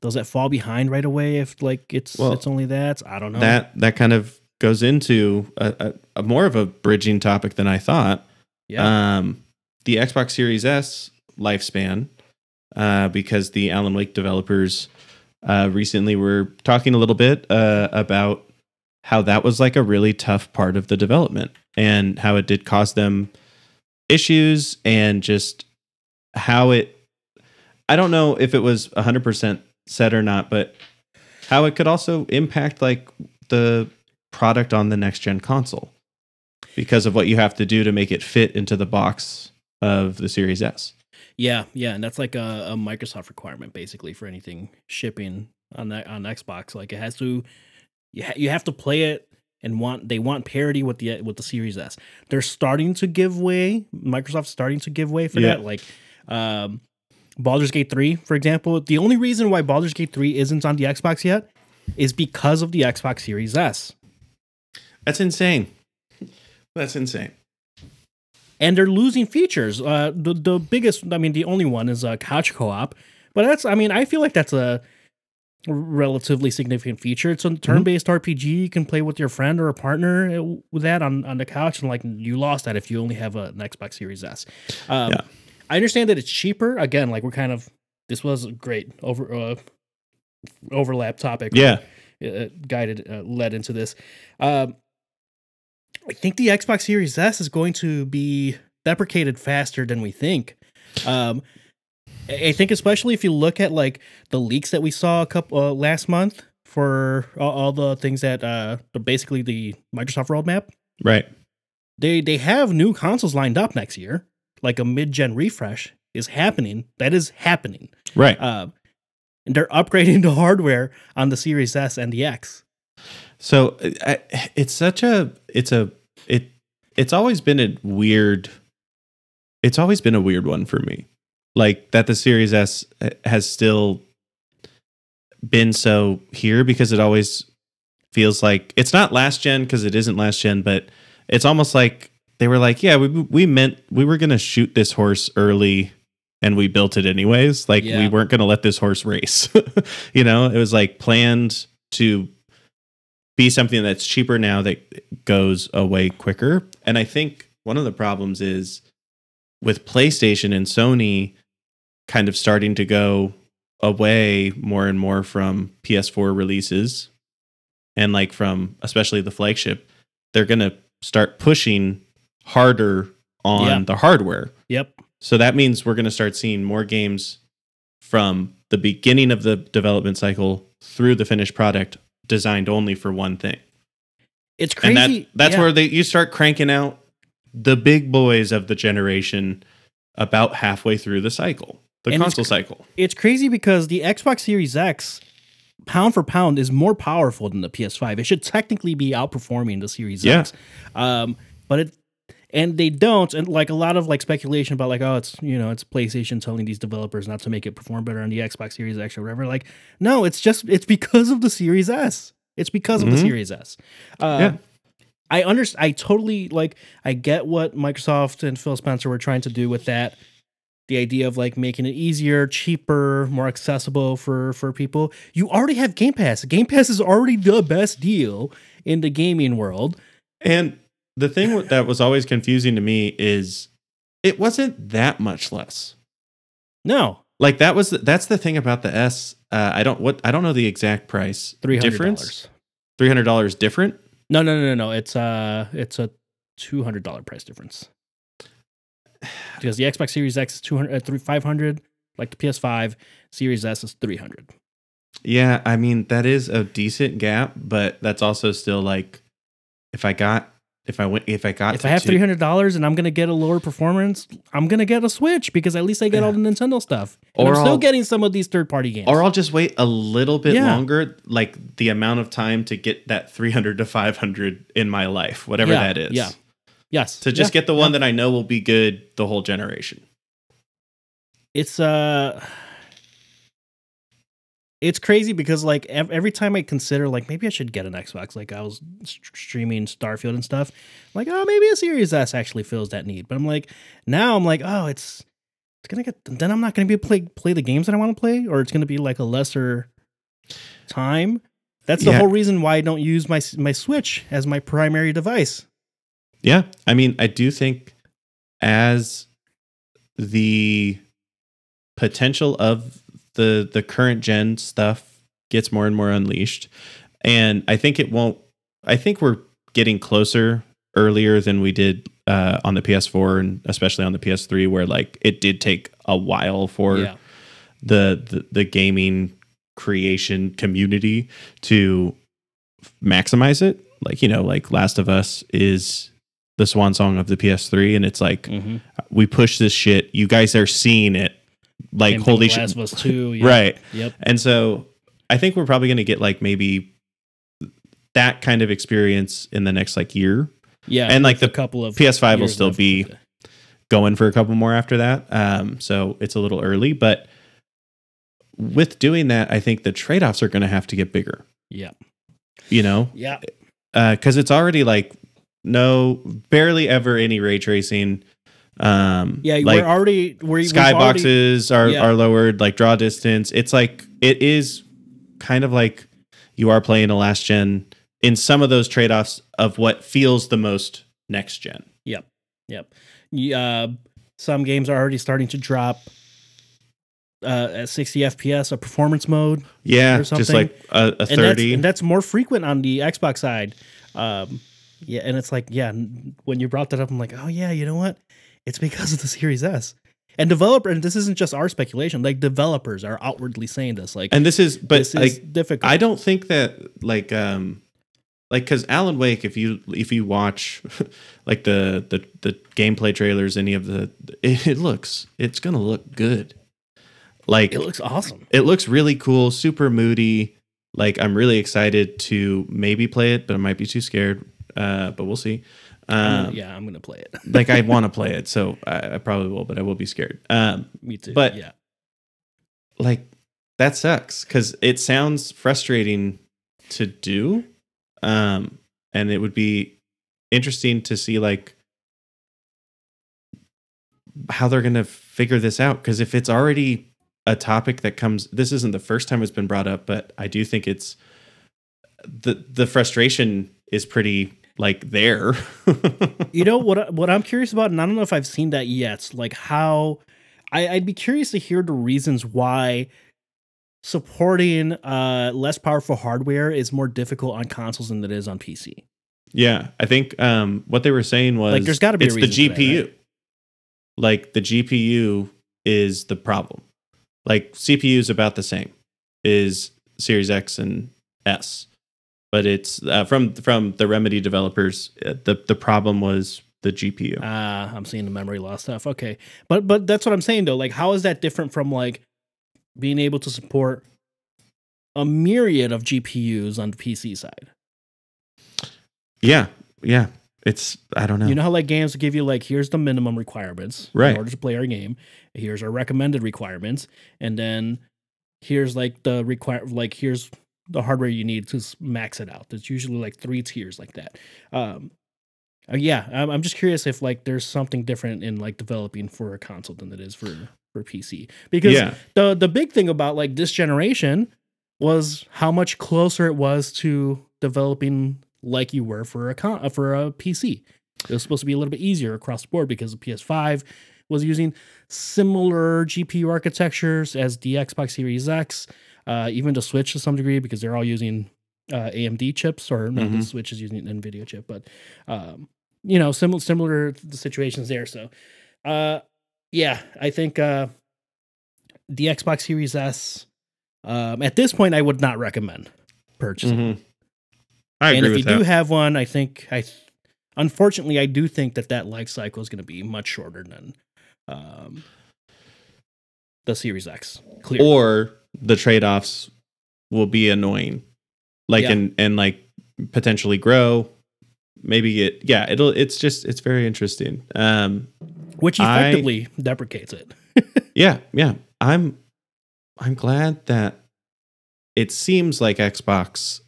[SPEAKER 2] does it fall behind right away if like it's
[SPEAKER 1] Well,
[SPEAKER 2] it's only that? I don't know.
[SPEAKER 1] That that kind of goes into a, a, a more of a bridging topic than I thought.
[SPEAKER 2] yeah,
[SPEAKER 1] um, the Xbox Series S lifespan, uh, because the Alan Wake developers uh, recently were talking a little bit uh, about how that was like a really tough part of the development and how it did cause them issues and just how it. I don't know if it was 100% said or not, but how it could also impact like the product on the next gen console because of what you have to do to make it fit into the box of the Series S.
[SPEAKER 2] yeah, yeah, and that's like a, a Microsoft requirement basically for anything shipping on that on Xbox. Like it has to, you ha- you have to play it and want they want parity with the with the Series S. They're starting to give way. Microsoft's starting to give way for
[SPEAKER 1] Yeah.
[SPEAKER 2] that. Like Um, Baldur's Gate 3, for example, the only reason why Baldur's Gate 3 isn't on the Xbox yet is because of the Xbox Series S.
[SPEAKER 1] That's insane. That's insane.
[SPEAKER 2] And they're losing features. Uh, the the biggest, I mean, the only one is uh, couch co-op, but that's, I mean, I feel like that's a relatively significant feature. It's a turn-based RPG. You can play with your friend or a partner uh, with that on, on the couch, and like you lost that if you only have a, an Xbox Series S. Um,
[SPEAKER 1] Yeah.
[SPEAKER 2] I understand that it's cheaper. Again, like we're kind of this was a great over uh, overlap topic.
[SPEAKER 1] Yeah.
[SPEAKER 2] uh, guided uh, led into this. Um, I think the Xbox Series S is going to be deprecated faster than we think. Um, I think especially if you look at like the leaks that we saw a couple uh, last month for all, all the things that uh, basically the Microsoft roadmap.
[SPEAKER 1] Right.
[SPEAKER 2] They they have new consoles lined up next year, like a mid-gen refresh is happening. That is happening.
[SPEAKER 1] Right.
[SPEAKER 2] Uh, and they're upgrading the hardware on the Series S and the X.
[SPEAKER 1] So I, it's such a it's a it it's always been a weird it's always been a weird one for me. Like that the Series S eh, has still been so here because it always feels like it's not last gen because it isn't last gen, but it's almost like they were like, yeah, we we meant we were gonna shoot this horse early and we built it anyways. Like we weren't gonna let this horse race. you know, it was like planned to be something that's cheaper now that goes away quicker. And I think one of the problems is with PlayStation and Sony kind of starting to go away more and more from PS4 releases and like from especially the flagship, they're going to start pushing harder on
[SPEAKER 2] Yeah.
[SPEAKER 1] the hardware.
[SPEAKER 2] Yep.
[SPEAKER 1] So that means we're going to start seeing more games from the beginning of the development cycle through the finished product designed only for one thing.
[SPEAKER 2] It's crazy.
[SPEAKER 1] And that that's
[SPEAKER 2] yeah.
[SPEAKER 1] where they you start cranking out the big boys of the generation about halfway through the cycle, the
[SPEAKER 2] And it's
[SPEAKER 1] console cycle.
[SPEAKER 2] it's crazy because the Xbox Series X, pound for pound, is more powerful than the PS5. It should technically be outperforming the Series
[SPEAKER 1] Yeah.
[SPEAKER 2] X. Um, but it and they don't, and like a lot of like speculation about like, oh, it's you know, it's PlayStation telling these developers not to make it perform better on the Xbox Series X or whatever. Like, no, it's just it's because of the Series S. It's because of the
[SPEAKER 1] Mhm.
[SPEAKER 2] Series S. Uh,
[SPEAKER 1] Yeah.
[SPEAKER 2] I understand. I totally like. I get what Microsoft and Phil Spencer were trying to do with that. The idea of like making it easier, cheaper, more accessible for for people. You already have Game Pass. Game Pass is already the best deal in the gaming world.
[SPEAKER 1] And the thing that was always confusing to me is it wasn't that much less.
[SPEAKER 2] No,
[SPEAKER 1] Like that was that's the thing about the S. Uh, I don't what I don't know the exact price
[SPEAKER 2] three hundred
[SPEAKER 1] difference. Three hundred dollars different.
[SPEAKER 2] No, no, no, no, no. It's uh, it's a two hundred dollar price difference. Because the Xbox Series X is 200 uh, 500 like the PS5. Series S is three hundred.
[SPEAKER 1] Yeah, I mean that is a decent gap, but that's also still like if I got if I went if I got
[SPEAKER 2] if I have three hundred dollars and I'm gonna get a lower performance, I'm gonna get a Switch because at least I get all the Nintendo stuff. And
[SPEAKER 1] Or
[SPEAKER 2] I'm still
[SPEAKER 1] I'll-
[SPEAKER 2] getting some of these third party games.
[SPEAKER 1] or I'll just wait a little bit
[SPEAKER 2] Yeah.
[SPEAKER 1] longer, like the amount of time to get that 300 to 500 in my life, whatever
[SPEAKER 2] Yeah,
[SPEAKER 1] that is.
[SPEAKER 2] yeah. Yes,
[SPEAKER 1] To just
[SPEAKER 2] Yeah,
[SPEAKER 1] get the
[SPEAKER 2] yeah.
[SPEAKER 1] one that I know will be good the whole generation.
[SPEAKER 2] It's uh, it's crazy because like ev- every time I consider like maybe I should get an Xbox, like I was st- streaming Starfield and stuff, like oh maybe a Series S actually fills that need. But I'm like now I'm like oh it's it's gonna get then I'm not gonna be able to play play the games that I want to play, or it's gonna be like a lesser time. That's the
[SPEAKER 1] Yeah.
[SPEAKER 2] whole reason why I don't use my my Switch as my primary device.
[SPEAKER 1] Yeah. I mean, I do think as the potential of the the current gen stuff gets more and more unleashed and I think it won't I think we're getting closer earlier than we did uh, on the PS4 and especially on the PS3 where like it did take a while for
[SPEAKER 2] yeah,
[SPEAKER 1] the, the the gaming creation community to maximize it. Like you know, like Last of Us is the swan song of the PS3, and it's like
[SPEAKER 2] mm-hmm.
[SPEAKER 1] we push this shit. You guys are seeing it. Like holy shit,
[SPEAKER 2] Last of Us Two, yeah.
[SPEAKER 1] right?
[SPEAKER 2] Yep.
[SPEAKER 1] And so I think we're probably going to get like maybe that kind of experience in the next like year.
[SPEAKER 2] Yeah,
[SPEAKER 1] And, like, the
[SPEAKER 2] couple of
[SPEAKER 1] PS5 will still be going for a couple more after that. Um, so it's a little early, but with doing that, I think the trade offs are going to have to get bigger.
[SPEAKER 2] Yeah.
[SPEAKER 1] You know,
[SPEAKER 2] Yeah.
[SPEAKER 1] because it's already like no, barely ever any ray tracing. Um,
[SPEAKER 2] Yeah.
[SPEAKER 1] like
[SPEAKER 2] we're already we're
[SPEAKER 1] sky
[SPEAKER 2] already-
[SPEAKER 1] boxes are
[SPEAKER 2] Yeah.
[SPEAKER 1] are lowered, like draw distance. It's like it is kind of like you are playing a last gen in some of those trade offs of what feels the most next gen.
[SPEAKER 2] Yep. Yep. Yeah. Some games are already starting to drop uh, at 60 FPS, a performance mode.
[SPEAKER 1] Yeah,
[SPEAKER 2] Or
[SPEAKER 1] just like a, a
[SPEAKER 2] and that's,
[SPEAKER 1] thirty.
[SPEAKER 2] and that's more frequent on the Xbox side. Um, yeah, and it's like, yeah, when you brought that up, I'm like, oh yeah, you know what? It's because of the Series S. And developer, and this isn't just our speculation. Like developers are outwardly saying this. Like,
[SPEAKER 1] and this is, but
[SPEAKER 2] this is
[SPEAKER 1] like
[SPEAKER 2] difficult.
[SPEAKER 1] I don't think that like um like because Alan Wake, if you if you watch like the the the gameplay trailers, any of the it, it looks it's gonna look good. Like
[SPEAKER 2] it looks awesome.
[SPEAKER 1] it looks really cool, super moody. Like I'm really excited to maybe play it, but I might be too scared. Uh, but we'll see.
[SPEAKER 2] I'm
[SPEAKER 1] Um,
[SPEAKER 2] yeah, I'm gonna play it.
[SPEAKER 1] like I want to play it, so I, I probably will, but I will be scared. Um,
[SPEAKER 2] Me too.
[SPEAKER 1] but-
[SPEAKER 2] yeah,
[SPEAKER 1] like that sucks because it sounds frustrating to do, um, and it would be interesting to see like how they're gonna figure this out. Because if it's already a topic that comes, this isn't the first time it's been brought up, but I do think it's the the frustration is pretty like there.
[SPEAKER 2] you know what? What I'm curious about, and I don't know if I've seen that yet. Like how, I, I'd be curious to hear the reasons why supporting uh less powerful hardware is more difficult on consoles than it is on PC.
[SPEAKER 1] Yeah, I think um, what they were saying was
[SPEAKER 2] Like, there's gotta be a
[SPEAKER 1] it's the
[SPEAKER 2] for that,
[SPEAKER 1] GPU.
[SPEAKER 2] right?
[SPEAKER 1] Like the GPU is the problem. Like CPU is about the same, is Series X and S, but it's uh, from from the Remedy developers. uh, the The problem was the GPU.
[SPEAKER 2] Ah, I'm seeing the memory loss stuff. Okay, but but that's what I'm saying though. Like, how is that different from like being able to support a myriad of GPUs on the PC side?
[SPEAKER 1] yeah, yeah. It's I don't know.
[SPEAKER 2] You know how like games give you like here's the minimum requirements
[SPEAKER 1] Right.
[SPEAKER 2] in order to play our game. Here's our recommended requirements, and then here's like the require like here's the hardware you need to max it out. There's usually like three tiers like that. Um, uh, yeah, I'm, I'm just curious if like there's something different in like developing for a console than it is for for PC because
[SPEAKER 1] yeah,
[SPEAKER 2] the the big thing about like this generation was how much closer it was to developing like you were for a con- uh, for a PC. It was supposed to be a little bit easier across the board because the PS5 was using similar GPU architectures as the Xbox Series X, uh, even to Switch to some degree because they're all using uh, AMD chips, or not the. Switch is using an NVIDIA chip, but um, you know, similar similar the situations there. So, uh, yeah, I think uh, the Xbox Series S. Um, at this point, I would not recommend purchasing.
[SPEAKER 1] Mhm. I
[SPEAKER 2] and
[SPEAKER 1] agree
[SPEAKER 2] if you
[SPEAKER 1] that.
[SPEAKER 2] do have one, I think I, unfortunately, I do think that that life cycle is going to be much shorter than um, the Series X. Clear.
[SPEAKER 1] or the trade offs will be annoying, like
[SPEAKER 2] Yeah.
[SPEAKER 1] and and like potentially grow. Maybe it, yeah. It'll. It's just it's very interesting. Um,
[SPEAKER 2] which
[SPEAKER 1] I-
[SPEAKER 2] effectively deprecates it.
[SPEAKER 1] yeah, yeah. I'm I'm glad that it seems like Xbox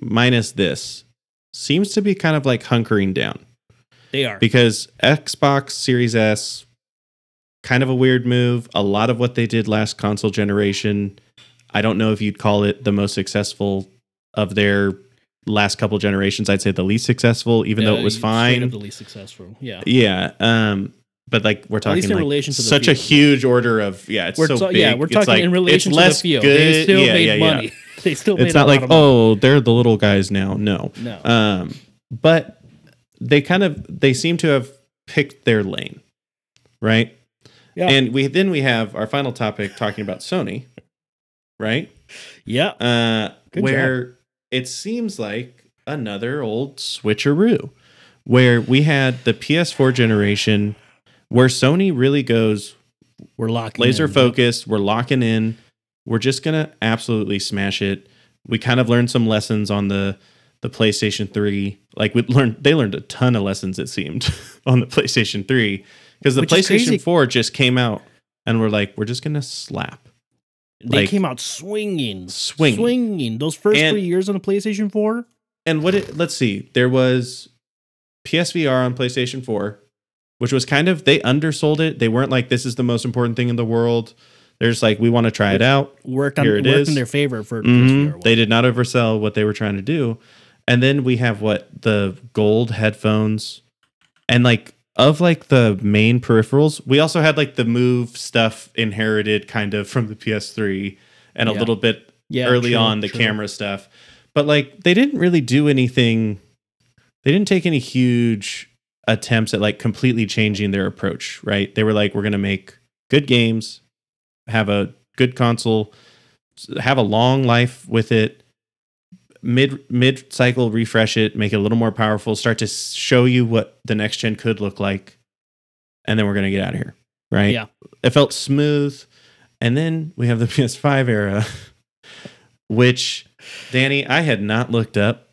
[SPEAKER 1] minus this seems to be kind of like hunkering down
[SPEAKER 2] They are.
[SPEAKER 1] because Xbox Series S kind of a weird move. A lot of what they did last console generation, I don't know if you'd call it the most successful of their last couple generations. I'd say the least successful, even though it was fine.
[SPEAKER 2] the least successful. Yeah.
[SPEAKER 1] Yeah. Um, but like we're talking
[SPEAKER 2] in
[SPEAKER 1] like
[SPEAKER 2] relation to
[SPEAKER 1] such a
[SPEAKER 2] field.
[SPEAKER 1] huge order of yeah, it's
[SPEAKER 2] We're
[SPEAKER 1] so
[SPEAKER 2] ta-
[SPEAKER 1] big.
[SPEAKER 2] yeah, we're
[SPEAKER 1] It's
[SPEAKER 2] talking
[SPEAKER 1] like,
[SPEAKER 2] in relation to the field.
[SPEAKER 1] Good.
[SPEAKER 2] They still
[SPEAKER 1] yeah,
[SPEAKER 2] made
[SPEAKER 1] yeah, yeah.
[SPEAKER 2] money. They still made
[SPEAKER 1] It's
[SPEAKER 2] a
[SPEAKER 1] not like oh, they're the little guys now. No.
[SPEAKER 2] no.
[SPEAKER 1] Um, but they kind of they seem to have picked their lane, right?
[SPEAKER 2] Yeah.
[SPEAKER 1] And we then we have our final topic talking about Sony, right?
[SPEAKER 2] yeah.
[SPEAKER 1] Uh,
[SPEAKER 2] Good
[SPEAKER 1] where it seems like another old switcheroo, where we had the PS4 generation, where Sony really goes
[SPEAKER 2] We're locking
[SPEAKER 1] laser
[SPEAKER 2] in.
[SPEAKER 1] focused. We're locking in. We're just gonna absolutely smash it. We kind of learned some lessons on the the PlayStation 3. Like we learned they learned a ton of lessons it seemed on the PlayStation 3 because the
[SPEAKER 2] Which
[SPEAKER 1] PlayStation 4 just came out and we're like, we're just gonna slap.
[SPEAKER 2] They
[SPEAKER 1] Like-
[SPEAKER 2] came out swinging,
[SPEAKER 1] Swinging.
[SPEAKER 2] swinging. Those first
[SPEAKER 1] And-
[SPEAKER 2] three years on the PlayStation 4.
[SPEAKER 1] And what it let's see, there was PSVR on PlayStation 4, which was kind of they undersold it. They weren't like this is the most important thing in the world. They're just like, we want to try it out.
[SPEAKER 2] Worked on
[SPEAKER 1] Here it
[SPEAKER 2] worked
[SPEAKER 1] is.
[SPEAKER 2] in their favor for
[SPEAKER 1] Mhm. They did not oversell what they were trying to do. And then we have what the gold headphones and like of like the main peripherals, we also had like the move stuff inherited kind of from the PS3 and a little bit
[SPEAKER 2] yeah,
[SPEAKER 1] early
[SPEAKER 2] true,
[SPEAKER 1] on the
[SPEAKER 2] true.
[SPEAKER 1] camera stuff. But like they didn't really do anything they didn't take any huge attempts at like completely changing their approach, right? They were like we're going to make good games, have a good console, have a long life with it. Mid mid cycle refresh it, make it a little more powerful, start to show you what the next gen could look like. And then we're going to get out of here, right?
[SPEAKER 2] Yeah.
[SPEAKER 1] It felt smooth. And then we have the PS5 era, which Danny, I had not looked up.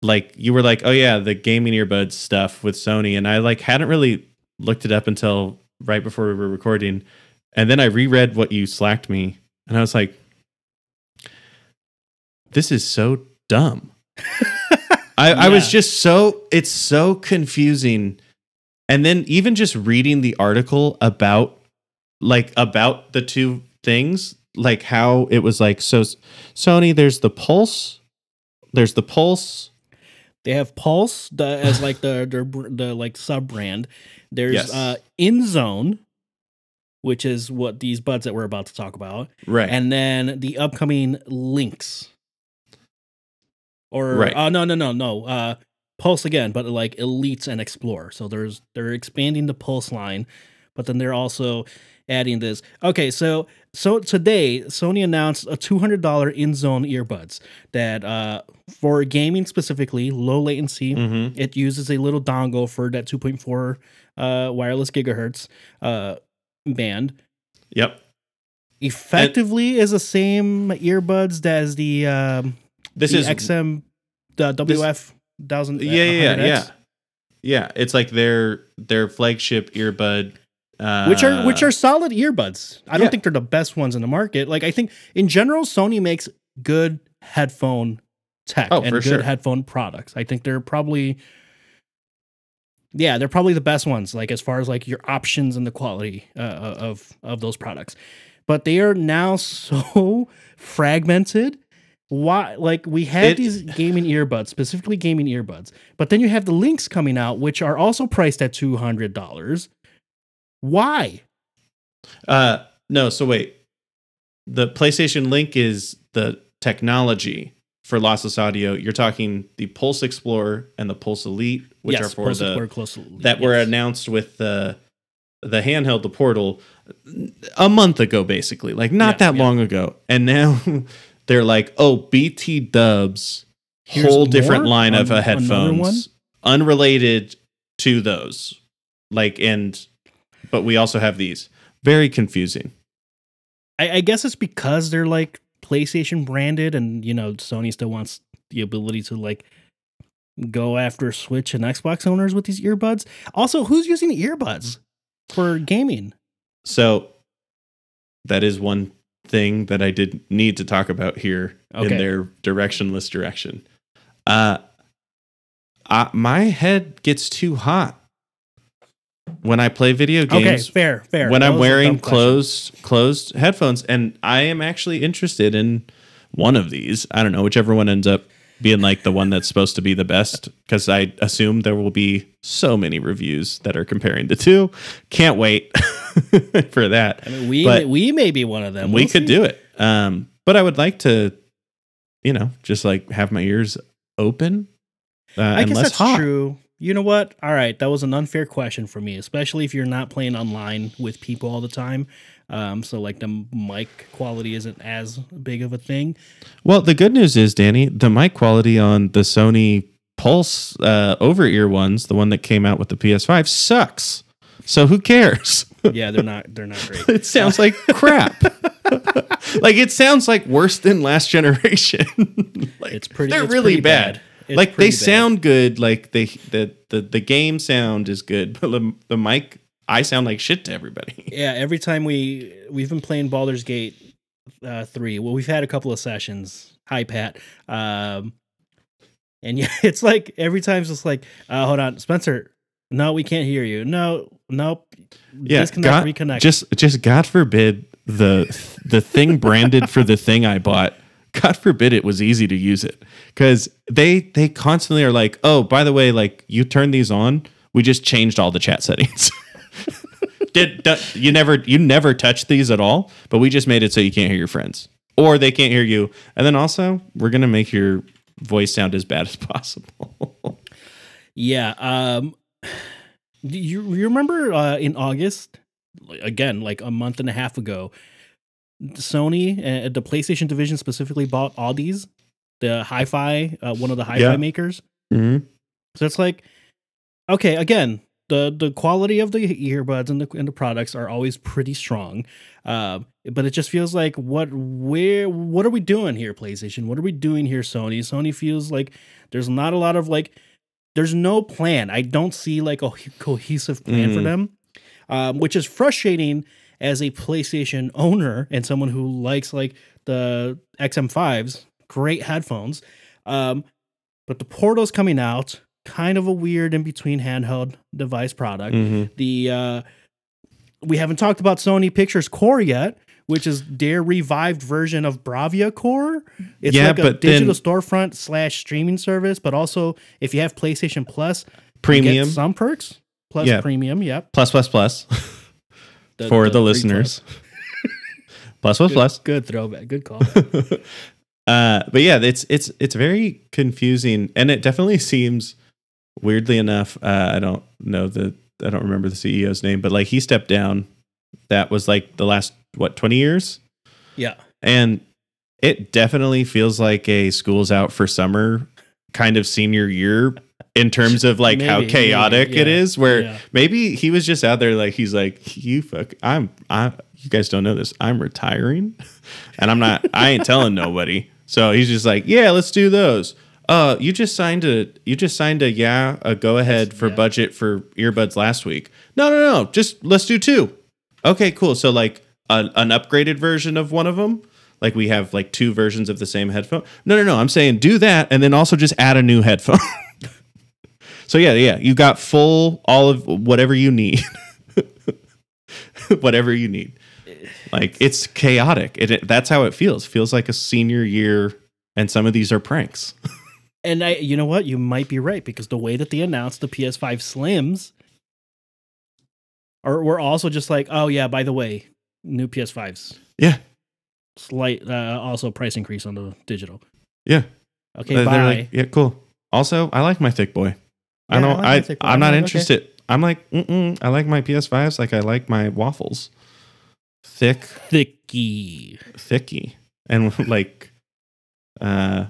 [SPEAKER 1] Like you were like, oh yeah, the gaming earbuds stuff with Sony, and I like hadn't really looked it up until right before we were recording, and then I reread what you slacked me, and I was like, this is so dumb. I, I was just so it's so confusing, and then even just reading the article about like about the two things, like how it was like so Sony, there's the Pulse, there's the Pulse.
[SPEAKER 2] They have Pulse the, as like the their br- the like sub brand. There's
[SPEAKER 1] Yes.
[SPEAKER 2] uh InZone, which is what these buds that we're about to talk about,
[SPEAKER 1] Right.
[SPEAKER 2] and then the upcoming Links. Or
[SPEAKER 1] Right.
[SPEAKER 2] oh no no no no uh Pulse again, but like Elites and Explore. So there's they're expanding the Pulse line, but then they're also adding this. Okay, so so today Sony announced a two hundred dollar InZone earbuds that uh for gaming specifically, low latency.
[SPEAKER 1] hmm
[SPEAKER 2] It uses a little dongle for that 2.4 uh, wireless gigahertz uh, band.
[SPEAKER 1] Yep.
[SPEAKER 2] Effectively, is the same earbuds as the um,
[SPEAKER 1] This
[SPEAKER 2] the
[SPEAKER 1] is
[SPEAKER 2] XM the
[SPEAKER 1] this-
[SPEAKER 2] WF thousand.
[SPEAKER 1] yeah, yeah, yeah, yeah. Yeah, it's like their their flagship earbud. Uh,
[SPEAKER 2] Which are which are solid earbuds. I don't think they're the best ones in the market. Like I think in general, Sony makes good headphone tech
[SPEAKER 1] Oh,
[SPEAKER 2] and good
[SPEAKER 1] sure.
[SPEAKER 2] headphone products. I think they're probably yeah, they're probably the best ones. Like as far as like your options and the quality uh, of of those products, but they are now so fragmented. Why? Like we have
[SPEAKER 1] It-
[SPEAKER 2] these gaming earbuds, specifically gaming earbuds, but then you have the links coming out, which are also priced at two hundred dollars. Why?
[SPEAKER 1] Uh, no, so wait. The PlayStation Link is the technology for lossless audio. You're talking the Pulse Explorer and the Pulse Elite, which are for
[SPEAKER 2] Pulse
[SPEAKER 1] the
[SPEAKER 2] Explorer close-
[SPEAKER 1] that were announced with the the handheld, the Portal, a month ago, basically, like not
[SPEAKER 2] Yeah,
[SPEAKER 1] that
[SPEAKER 2] yeah.
[SPEAKER 1] long ago, and now they're like, oh, BT Dubs,
[SPEAKER 2] Here's
[SPEAKER 1] whole different line of uh, headphones, unrelated to those, like and, but we also have these. Very confusing.
[SPEAKER 2] I, I guess it's because they're like PlayStation branded, and you know Sony still wants the ability to like go after Switch and Xbox owners with these earbuds. Also, who's using earbuds for gaming?
[SPEAKER 1] So that is one thing that I did need to talk about here
[SPEAKER 2] Okay.
[SPEAKER 1] in their directionless direction. Uh, I, my head gets too hot when I play video
[SPEAKER 2] Okay,
[SPEAKER 1] games.
[SPEAKER 2] fair, fair.
[SPEAKER 1] When
[SPEAKER 2] That
[SPEAKER 1] I'm wearing
[SPEAKER 2] question.
[SPEAKER 1] closed closed headphones, and I am actually interested in one of these. I don't know whichever one ends up being like the one that's supposed to be the best because I assume there will be so many reviews that are comparing the two. Can't wait for that
[SPEAKER 2] I mean, we
[SPEAKER 1] but-
[SPEAKER 2] we may be one of them.
[SPEAKER 1] we
[SPEAKER 2] We'll
[SPEAKER 1] could
[SPEAKER 2] see.
[SPEAKER 1] do it. Um, but I would like to, you know, just like have my ears open uh,
[SPEAKER 2] I guess that's
[SPEAKER 1] hot.
[SPEAKER 2] true. You know what? All right, that was an unfair question for me, especially if you're not playing online with people all the time. Um, so like the mic quality isn't as big of a thing.
[SPEAKER 1] Well, the good news is, Danny, the mic quality on the Sony Pulse uh, over ear ones, the one that came out with the PS5, sucks. So who cares?
[SPEAKER 2] Yeah, they're not they're not great.
[SPEAKER 1] it sounds like crap. like it sounds like worse than last generation. like,
[SPEAKER 2] It's pretty.
[SPEAKER 1] They're
[SPEAKER 2] it's
[SPEAKER 1] really
[SPEAKER 2] pretty
[SPEAKER 1] bad.
[SPEAKER 2] It's
[SPEAKER 1] like they
[SPEAKER 2] bad.
[SPEAKER 1] sound good. Like they the, the the game sound is good, but the, the mic I sound like shit to everybody.
[SPEAKER 2] Yeah, every time we we've been playing Baldur's Gate uh, three. Well, we've had a couple of sessions. Hi, Pat. Um, and yeah, it's like every time it's just like, uh, hold on, Spencer. No, we can't hear you. No, nope.
[SPEAKER 1] Yeah,
[SPEAKER 2] disconnect,
[SPEAKER 1] God-
[SPEAKER 2] reconnect.
[SPEAKER 1] Just just God forbid the the thing branded for the thing I bought. God forbid it was easy to use it because they they constantly are like, oh, by the way, like you turn these on, we just changed all the chat settings. Did you never you never touch these at all? But we just made it so you can't hear your friends or they can't hear you, and then also we're gonna make your voice sound as bad as possible.
[SPEAKER 2] Yeah. Um, do you, you remember uh, in August, again, like a month and a half ago, Sony, uh, the PlayStation division specifically bought Audeze, the hi fi, uh, one of the hi fi
[SPEAKER 1] Yeah.
[SPEAKER 2] makers.
[SPEAKER 1] mm-hmm.
[SPEAKER 2] So it's like, okay, again, the the quality of the earbuds and the and the products are always pretty strong, um, but it just feels like what where what are we doing here, PlayStation? What are we doing here, Sony? Sony feels like there's not a lot of like, there's no plan. I don't see like a cohesive plan for
[SPEAKER 1] Mhm.
[SPEAKER 2] them, um, which is frustrating as a PlayStation owner and someone who likes like the XM5s, great headphones. Um, but the Portal's coming out, kind of a weird in between handheld device product.
[SPEAKER 1] Mm-hmm.
[SPEAKER 2] The uh, we haven't talked about Sony Pictures Core yet, which is their revived version of Bravia Core. It's
[SPEAKER 1] Yeah,
[SPEAKER 2] like a
[SPEAKER 1] but
[SPEAKER 2] digital
[SPEAKER 1] then-
[SPEAKER 2] storefront slash streaming service, but also if you have PlayStation Plus, you get
[SPEAKER 1] Premium
[SPEAKER 2] some perks. Plus
[SPEAKER 1] Yeah.
[SPEAKER 2] premium, yep.
[SPEAKER 1] plus plus plus
[SPEAKER 2] The-
[SPEAKER 1] for the,
[SPEAKER 2] three
[SPEAKER 1] listeners. plus plus
[SPEAKER 2] plus.
[SPEAKER 1] plus.
[SPEAKER 2] Good, good throwback. Good call.
[SPEAKER 1] uh, but yeah, it's it's it's very confusing, and it definitely seems weirdly enough. Uh, I don't know the I don't remember the CEO's name, but like he stepped down. That was like the last what twenty years,
[SPEAKER 2] yeah.
[SPEAKER 1] and it definitely feels like a schools out for summer kind of senior year in terms of like how chaotic
[SPEAKER 2] maybe, yeah,
[SPEAKER 1] is. Where
[SPEAKER 2] yeah.
[SPEAKER 1] maybe he was just out there like he's like you fuck I'm I you guys don't know this I'm retiring and I'm not I ain't telling nobody so he's just like yeah let's do those uh you just signed a you just signed a yeah a go ahead for
[SPEAKER 2] yeah.
[SPEAKER 1] budget for earbuds last week no no no just let's do two okay cool so like an, an upgraded version of one of them like we have like two versions of the same headphone no no no I'm saying do that and then also just add a new headphone So yeah, yeah, you got full all of whatever you need. whatever you need. Like it's chaotic. It, it- that's how it feels. Feels like a senior year and some of these are pranks.
[SPEAKER 2] And I, you know what? You might be right because the way that they announced the PS5 Slims, are we're also just like, oh yeah, by the way, new PS5s,
[SPEAKER 1] yeah.
[SPEAKER 2] slight, uh, also price increase on the digital.
[SPEAKER 1] Yeah.
[SPEAKER 2] Okay,
[SPEAKER 1] They're
[SPEAKER 2] bye.
[SPEAKER 1] like, yeah, cool. Also, I like my thick boy. I
[SPEAKER 2] Yeah, I
[SPEAKER 1] don't
[SPEAKER 2] like
[SPEAKER 1] I,
[SPEAKER 2] thick boy.
[SPEAKER 1] I'm
[SPEAKER 2] I'm
[SPEAKER 1] not
[SPEAKER 2] like, okay.
[SPEAKER 1] interested. I'm like, mm-mm, I like my PS5s like I like my waffles. Thick,
[SPEAKER 2] Thicky.
[SPEAKER 1] thicky. And like uh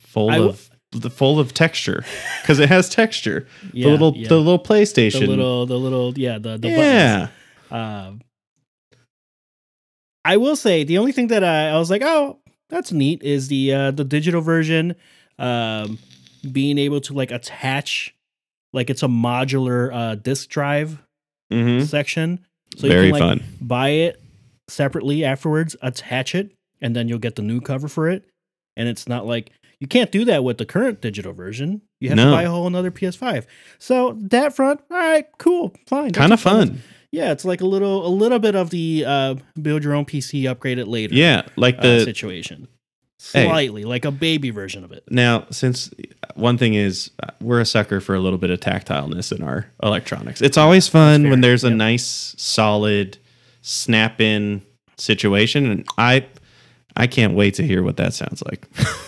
[SPEAKER 1] full
[SPEAKER 2] I
[SPEAKER 1] of full of texture because it has texture.
[SPEAKER 2] Yeah,
[SPEAKER 1] the little
[SPEAKER 2] yeah.
[SPEAKER 1] the little PlayStation.
[SPEAKER 2] the little, the little, yeah, the, the
[SPEAKER 1] yeah.
[SPEAKER 2] Um, I will say the only thing that I, I was like, oh, that's neat is the uh, the digital version, um, being able to like attach, like it's a modular uh, disk drive
[SPEAKER 1] hmm
[SPEAKER 2] section, so
[SPEAKER 1] Very
[SPEAKER 2] you can like
[SPEAKER 1] fun.
[SPEAKER 2] buy it separately afterwards, attach it, and then you'll get the new cover for it. And it's not like you can't do that with the current digital version. You have
[SPEAKER 1] No.
[SPEAKER 2] to buy a whole another PS5. So that front, all right, cool, fine.
[SPEAKER 1] Kind of fun.
[SPEAKER 2] Yeah, it's like a little a little bit of the uh, build your own PC, upgrade it later.
[SPEAKER 1] Yeah, like
[SPEAKER 2] uh,
[SPEAKER 1] the
[SPEAKER 2] situation.
[SPEAKER 1] Hey.
[SPEAKER 2] Slightly, like a baby version of it.
[SPEAKER 1] now since one thing is uh, we're a sucker for a little bit of tactileness in our electronics. It's always fun when there's a
[SPEAKER 2] Yep.
[SPEAKER 1] nice solid snap in situation and I I can't wait to hear what that sounds like.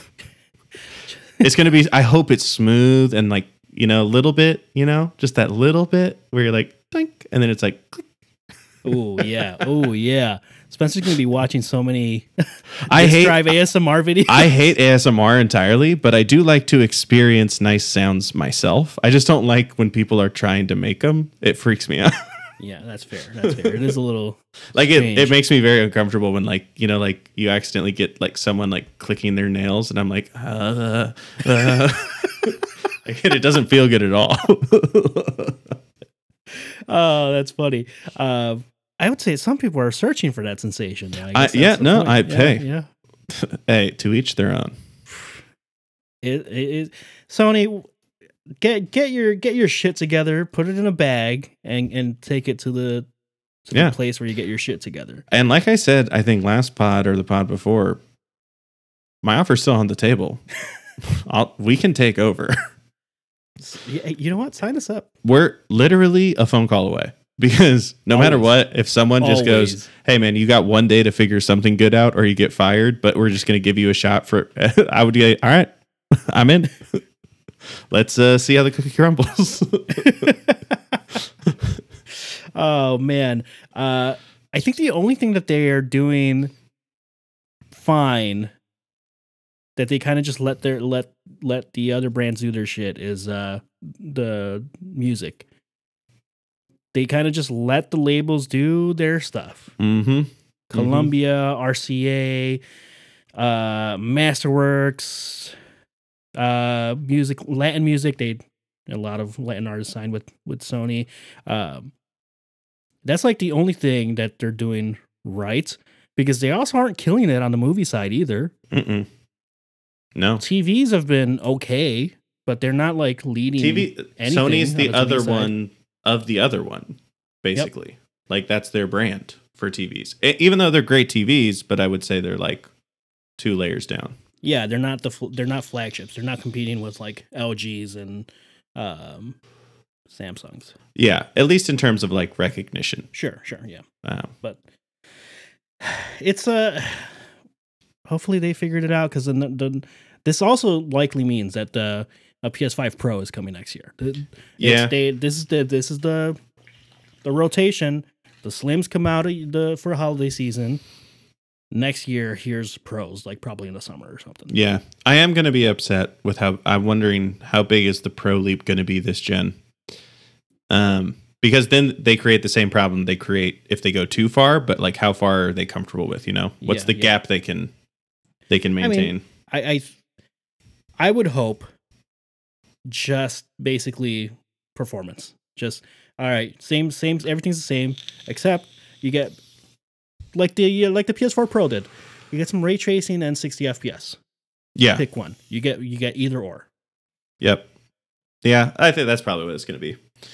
[SPEAKER 1] it's going to be I hope it's smooth and like, you know, a little bit, you know, just that little bit where you're like dink and then it's like.
[SPEAKER 2] Oh yeah, oh yeah. Spencer's gonna be watching so many
[SPEAKER 1] I hate
[SPEAKER 2] drive ASMR videos.
[SPEAKER 1] I hate ASMR entirely, but I do like to experience nice sounds myself. I just don't like when people are trying to make them. It freaks me out.
[SPEAKER 2] yeah, that's fair. That's fair. It is a little
[SPEAKER 1] like it, it makes me very uncomfortable when like you know like you accidentally get like someone like clicking their nails and I'm like uh, uh. it doesn't feel good at all.
[SPEAKER 2] oh, that's funny. Uh, I would say some people are searching for that sensation. I
[SPEAKER 1] I- yeah, no. I-
[SPEAKER 2] yeah, yeah.
[SPEAKER 1] hey, to each their own.
[SPEAKER 2] It, it, it, Sony, get get your get your shit together, put it in a bag, and and take it to the to
[SPEAKER 1] Yeah.
[SPEAKER 2] the place where you get your shit together.
[SPEAKER 1] And like I said, I think last pod or the pod before, my offer's still on the table. I'll, we can take over.
[SPEAKER 2] You know what? Sign us up.
[SPEAKER 1] We're literally a phone call away because no matter what, if someone just goes, "Hey man, you got one day to figure something good out, or you get fired," but we're just going to give you a shot for, I would get, all right, I'm in. Let's uh, see how the cookie crumbles.
[SPEAKER 2] oh man, uh, I think the only thing that they are doing fine that they kind of just let their let let the other brands do their shit is uh the music. They kind of just let the labels do their stuff.
[SPEAKER 1] mm-hmm.
[SPEAKER 2] Columbia, RCA, uh, Masterworks, uh, music, Latin music. They a lot of Latin artists signed with with Sony. Um, that's like the only thing that they're doing right because they also aren't killing it on the movie side either.
[SPEAKER 1] Mm-mm. No.
[SPEAKER 2] TVs have been okay, but they're not like leading.
[SPEAKER 1] TV Sony's
[SPEAKER 2] on
[SPEAKER 1] the
[SPEAKER 2] the TV
[SPEAKER 1] other
[SPEAKER 2] side.
[SPEAKER 1] one of the other one, basically. Like that's their brand for TVs. Even though they're great TVs, but I would say they're like two layers down.
[SPEAKER 2] Yeah, they're not the they're not flagships. They're not competing with like LGs and um, Samsungs.
[SPEAKER 1] Yeah, at least in terms of like recognition.
[SPEAKER 2] Sure, sure, yeah.
[SPEAKER 1] Um,
[SPEAKER 2] but it's uh hopefully they figured it out because the, the this also likely means that the a PS5 Pro is coming next year. The-
[SPEAKER 1] yeah,
[SPEAKER 2] they, this is the this is the the rotation. The Slims come out of the for holiday season. Next year, here's pros, like probably in the summer or something.
[SPEAKER 1] yeah. I am going to be upset with how I'm wondering how big is the Pro Leap going to be this gen. Um, because then they create the same problem they create if they go too far. But like, how far are they comfortable with? You know, what's
[SPEAKER 2] Yeah,
[SPEAKER 1] the
[SPEAKER 2] yeah.
[SPEAKER 1] gap they can they can
[SPEAKER 2] mean,
[SPEAKER 1] maintain?
[SPEAKER 2] I, I I would hope just basically performance. Just all right, same same everything's the same except you get like the like the PS4 Pro did. You get some ray tracing and 60 FPS.
[SPEAKER 1] yeah.
[SPEAKER 2] Pick one. You get you get either or.
[SPEAKER 1] Yep. Yeah, I think that's probably what it's going to be.
[SPEAKER 2] Which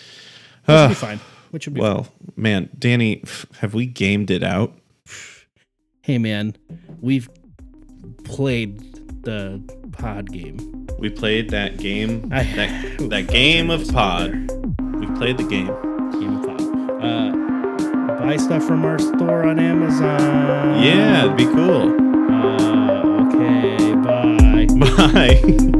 [SPEAKER 1] Ah,
[SPEAKER 2] be fine. Which would be
[SPEAKER 1] well, man, Danny, have we gamed it out?
[SPEAKER 2] Hey man, we've played the pod game.
[SPEAKER 1] We played that game,
[SPEAKER 2] I-
[SPEAKER 1] that, that game of pod. We played the game.
[SPEAKER 2] Game of pod. Uh buy stuff from our store on Amazon.
[SPEAKER 1] Yeah, it'd be cool.
[SPEAKER 2] Uh, okay, bye.
[SPEAKER 1] Bye.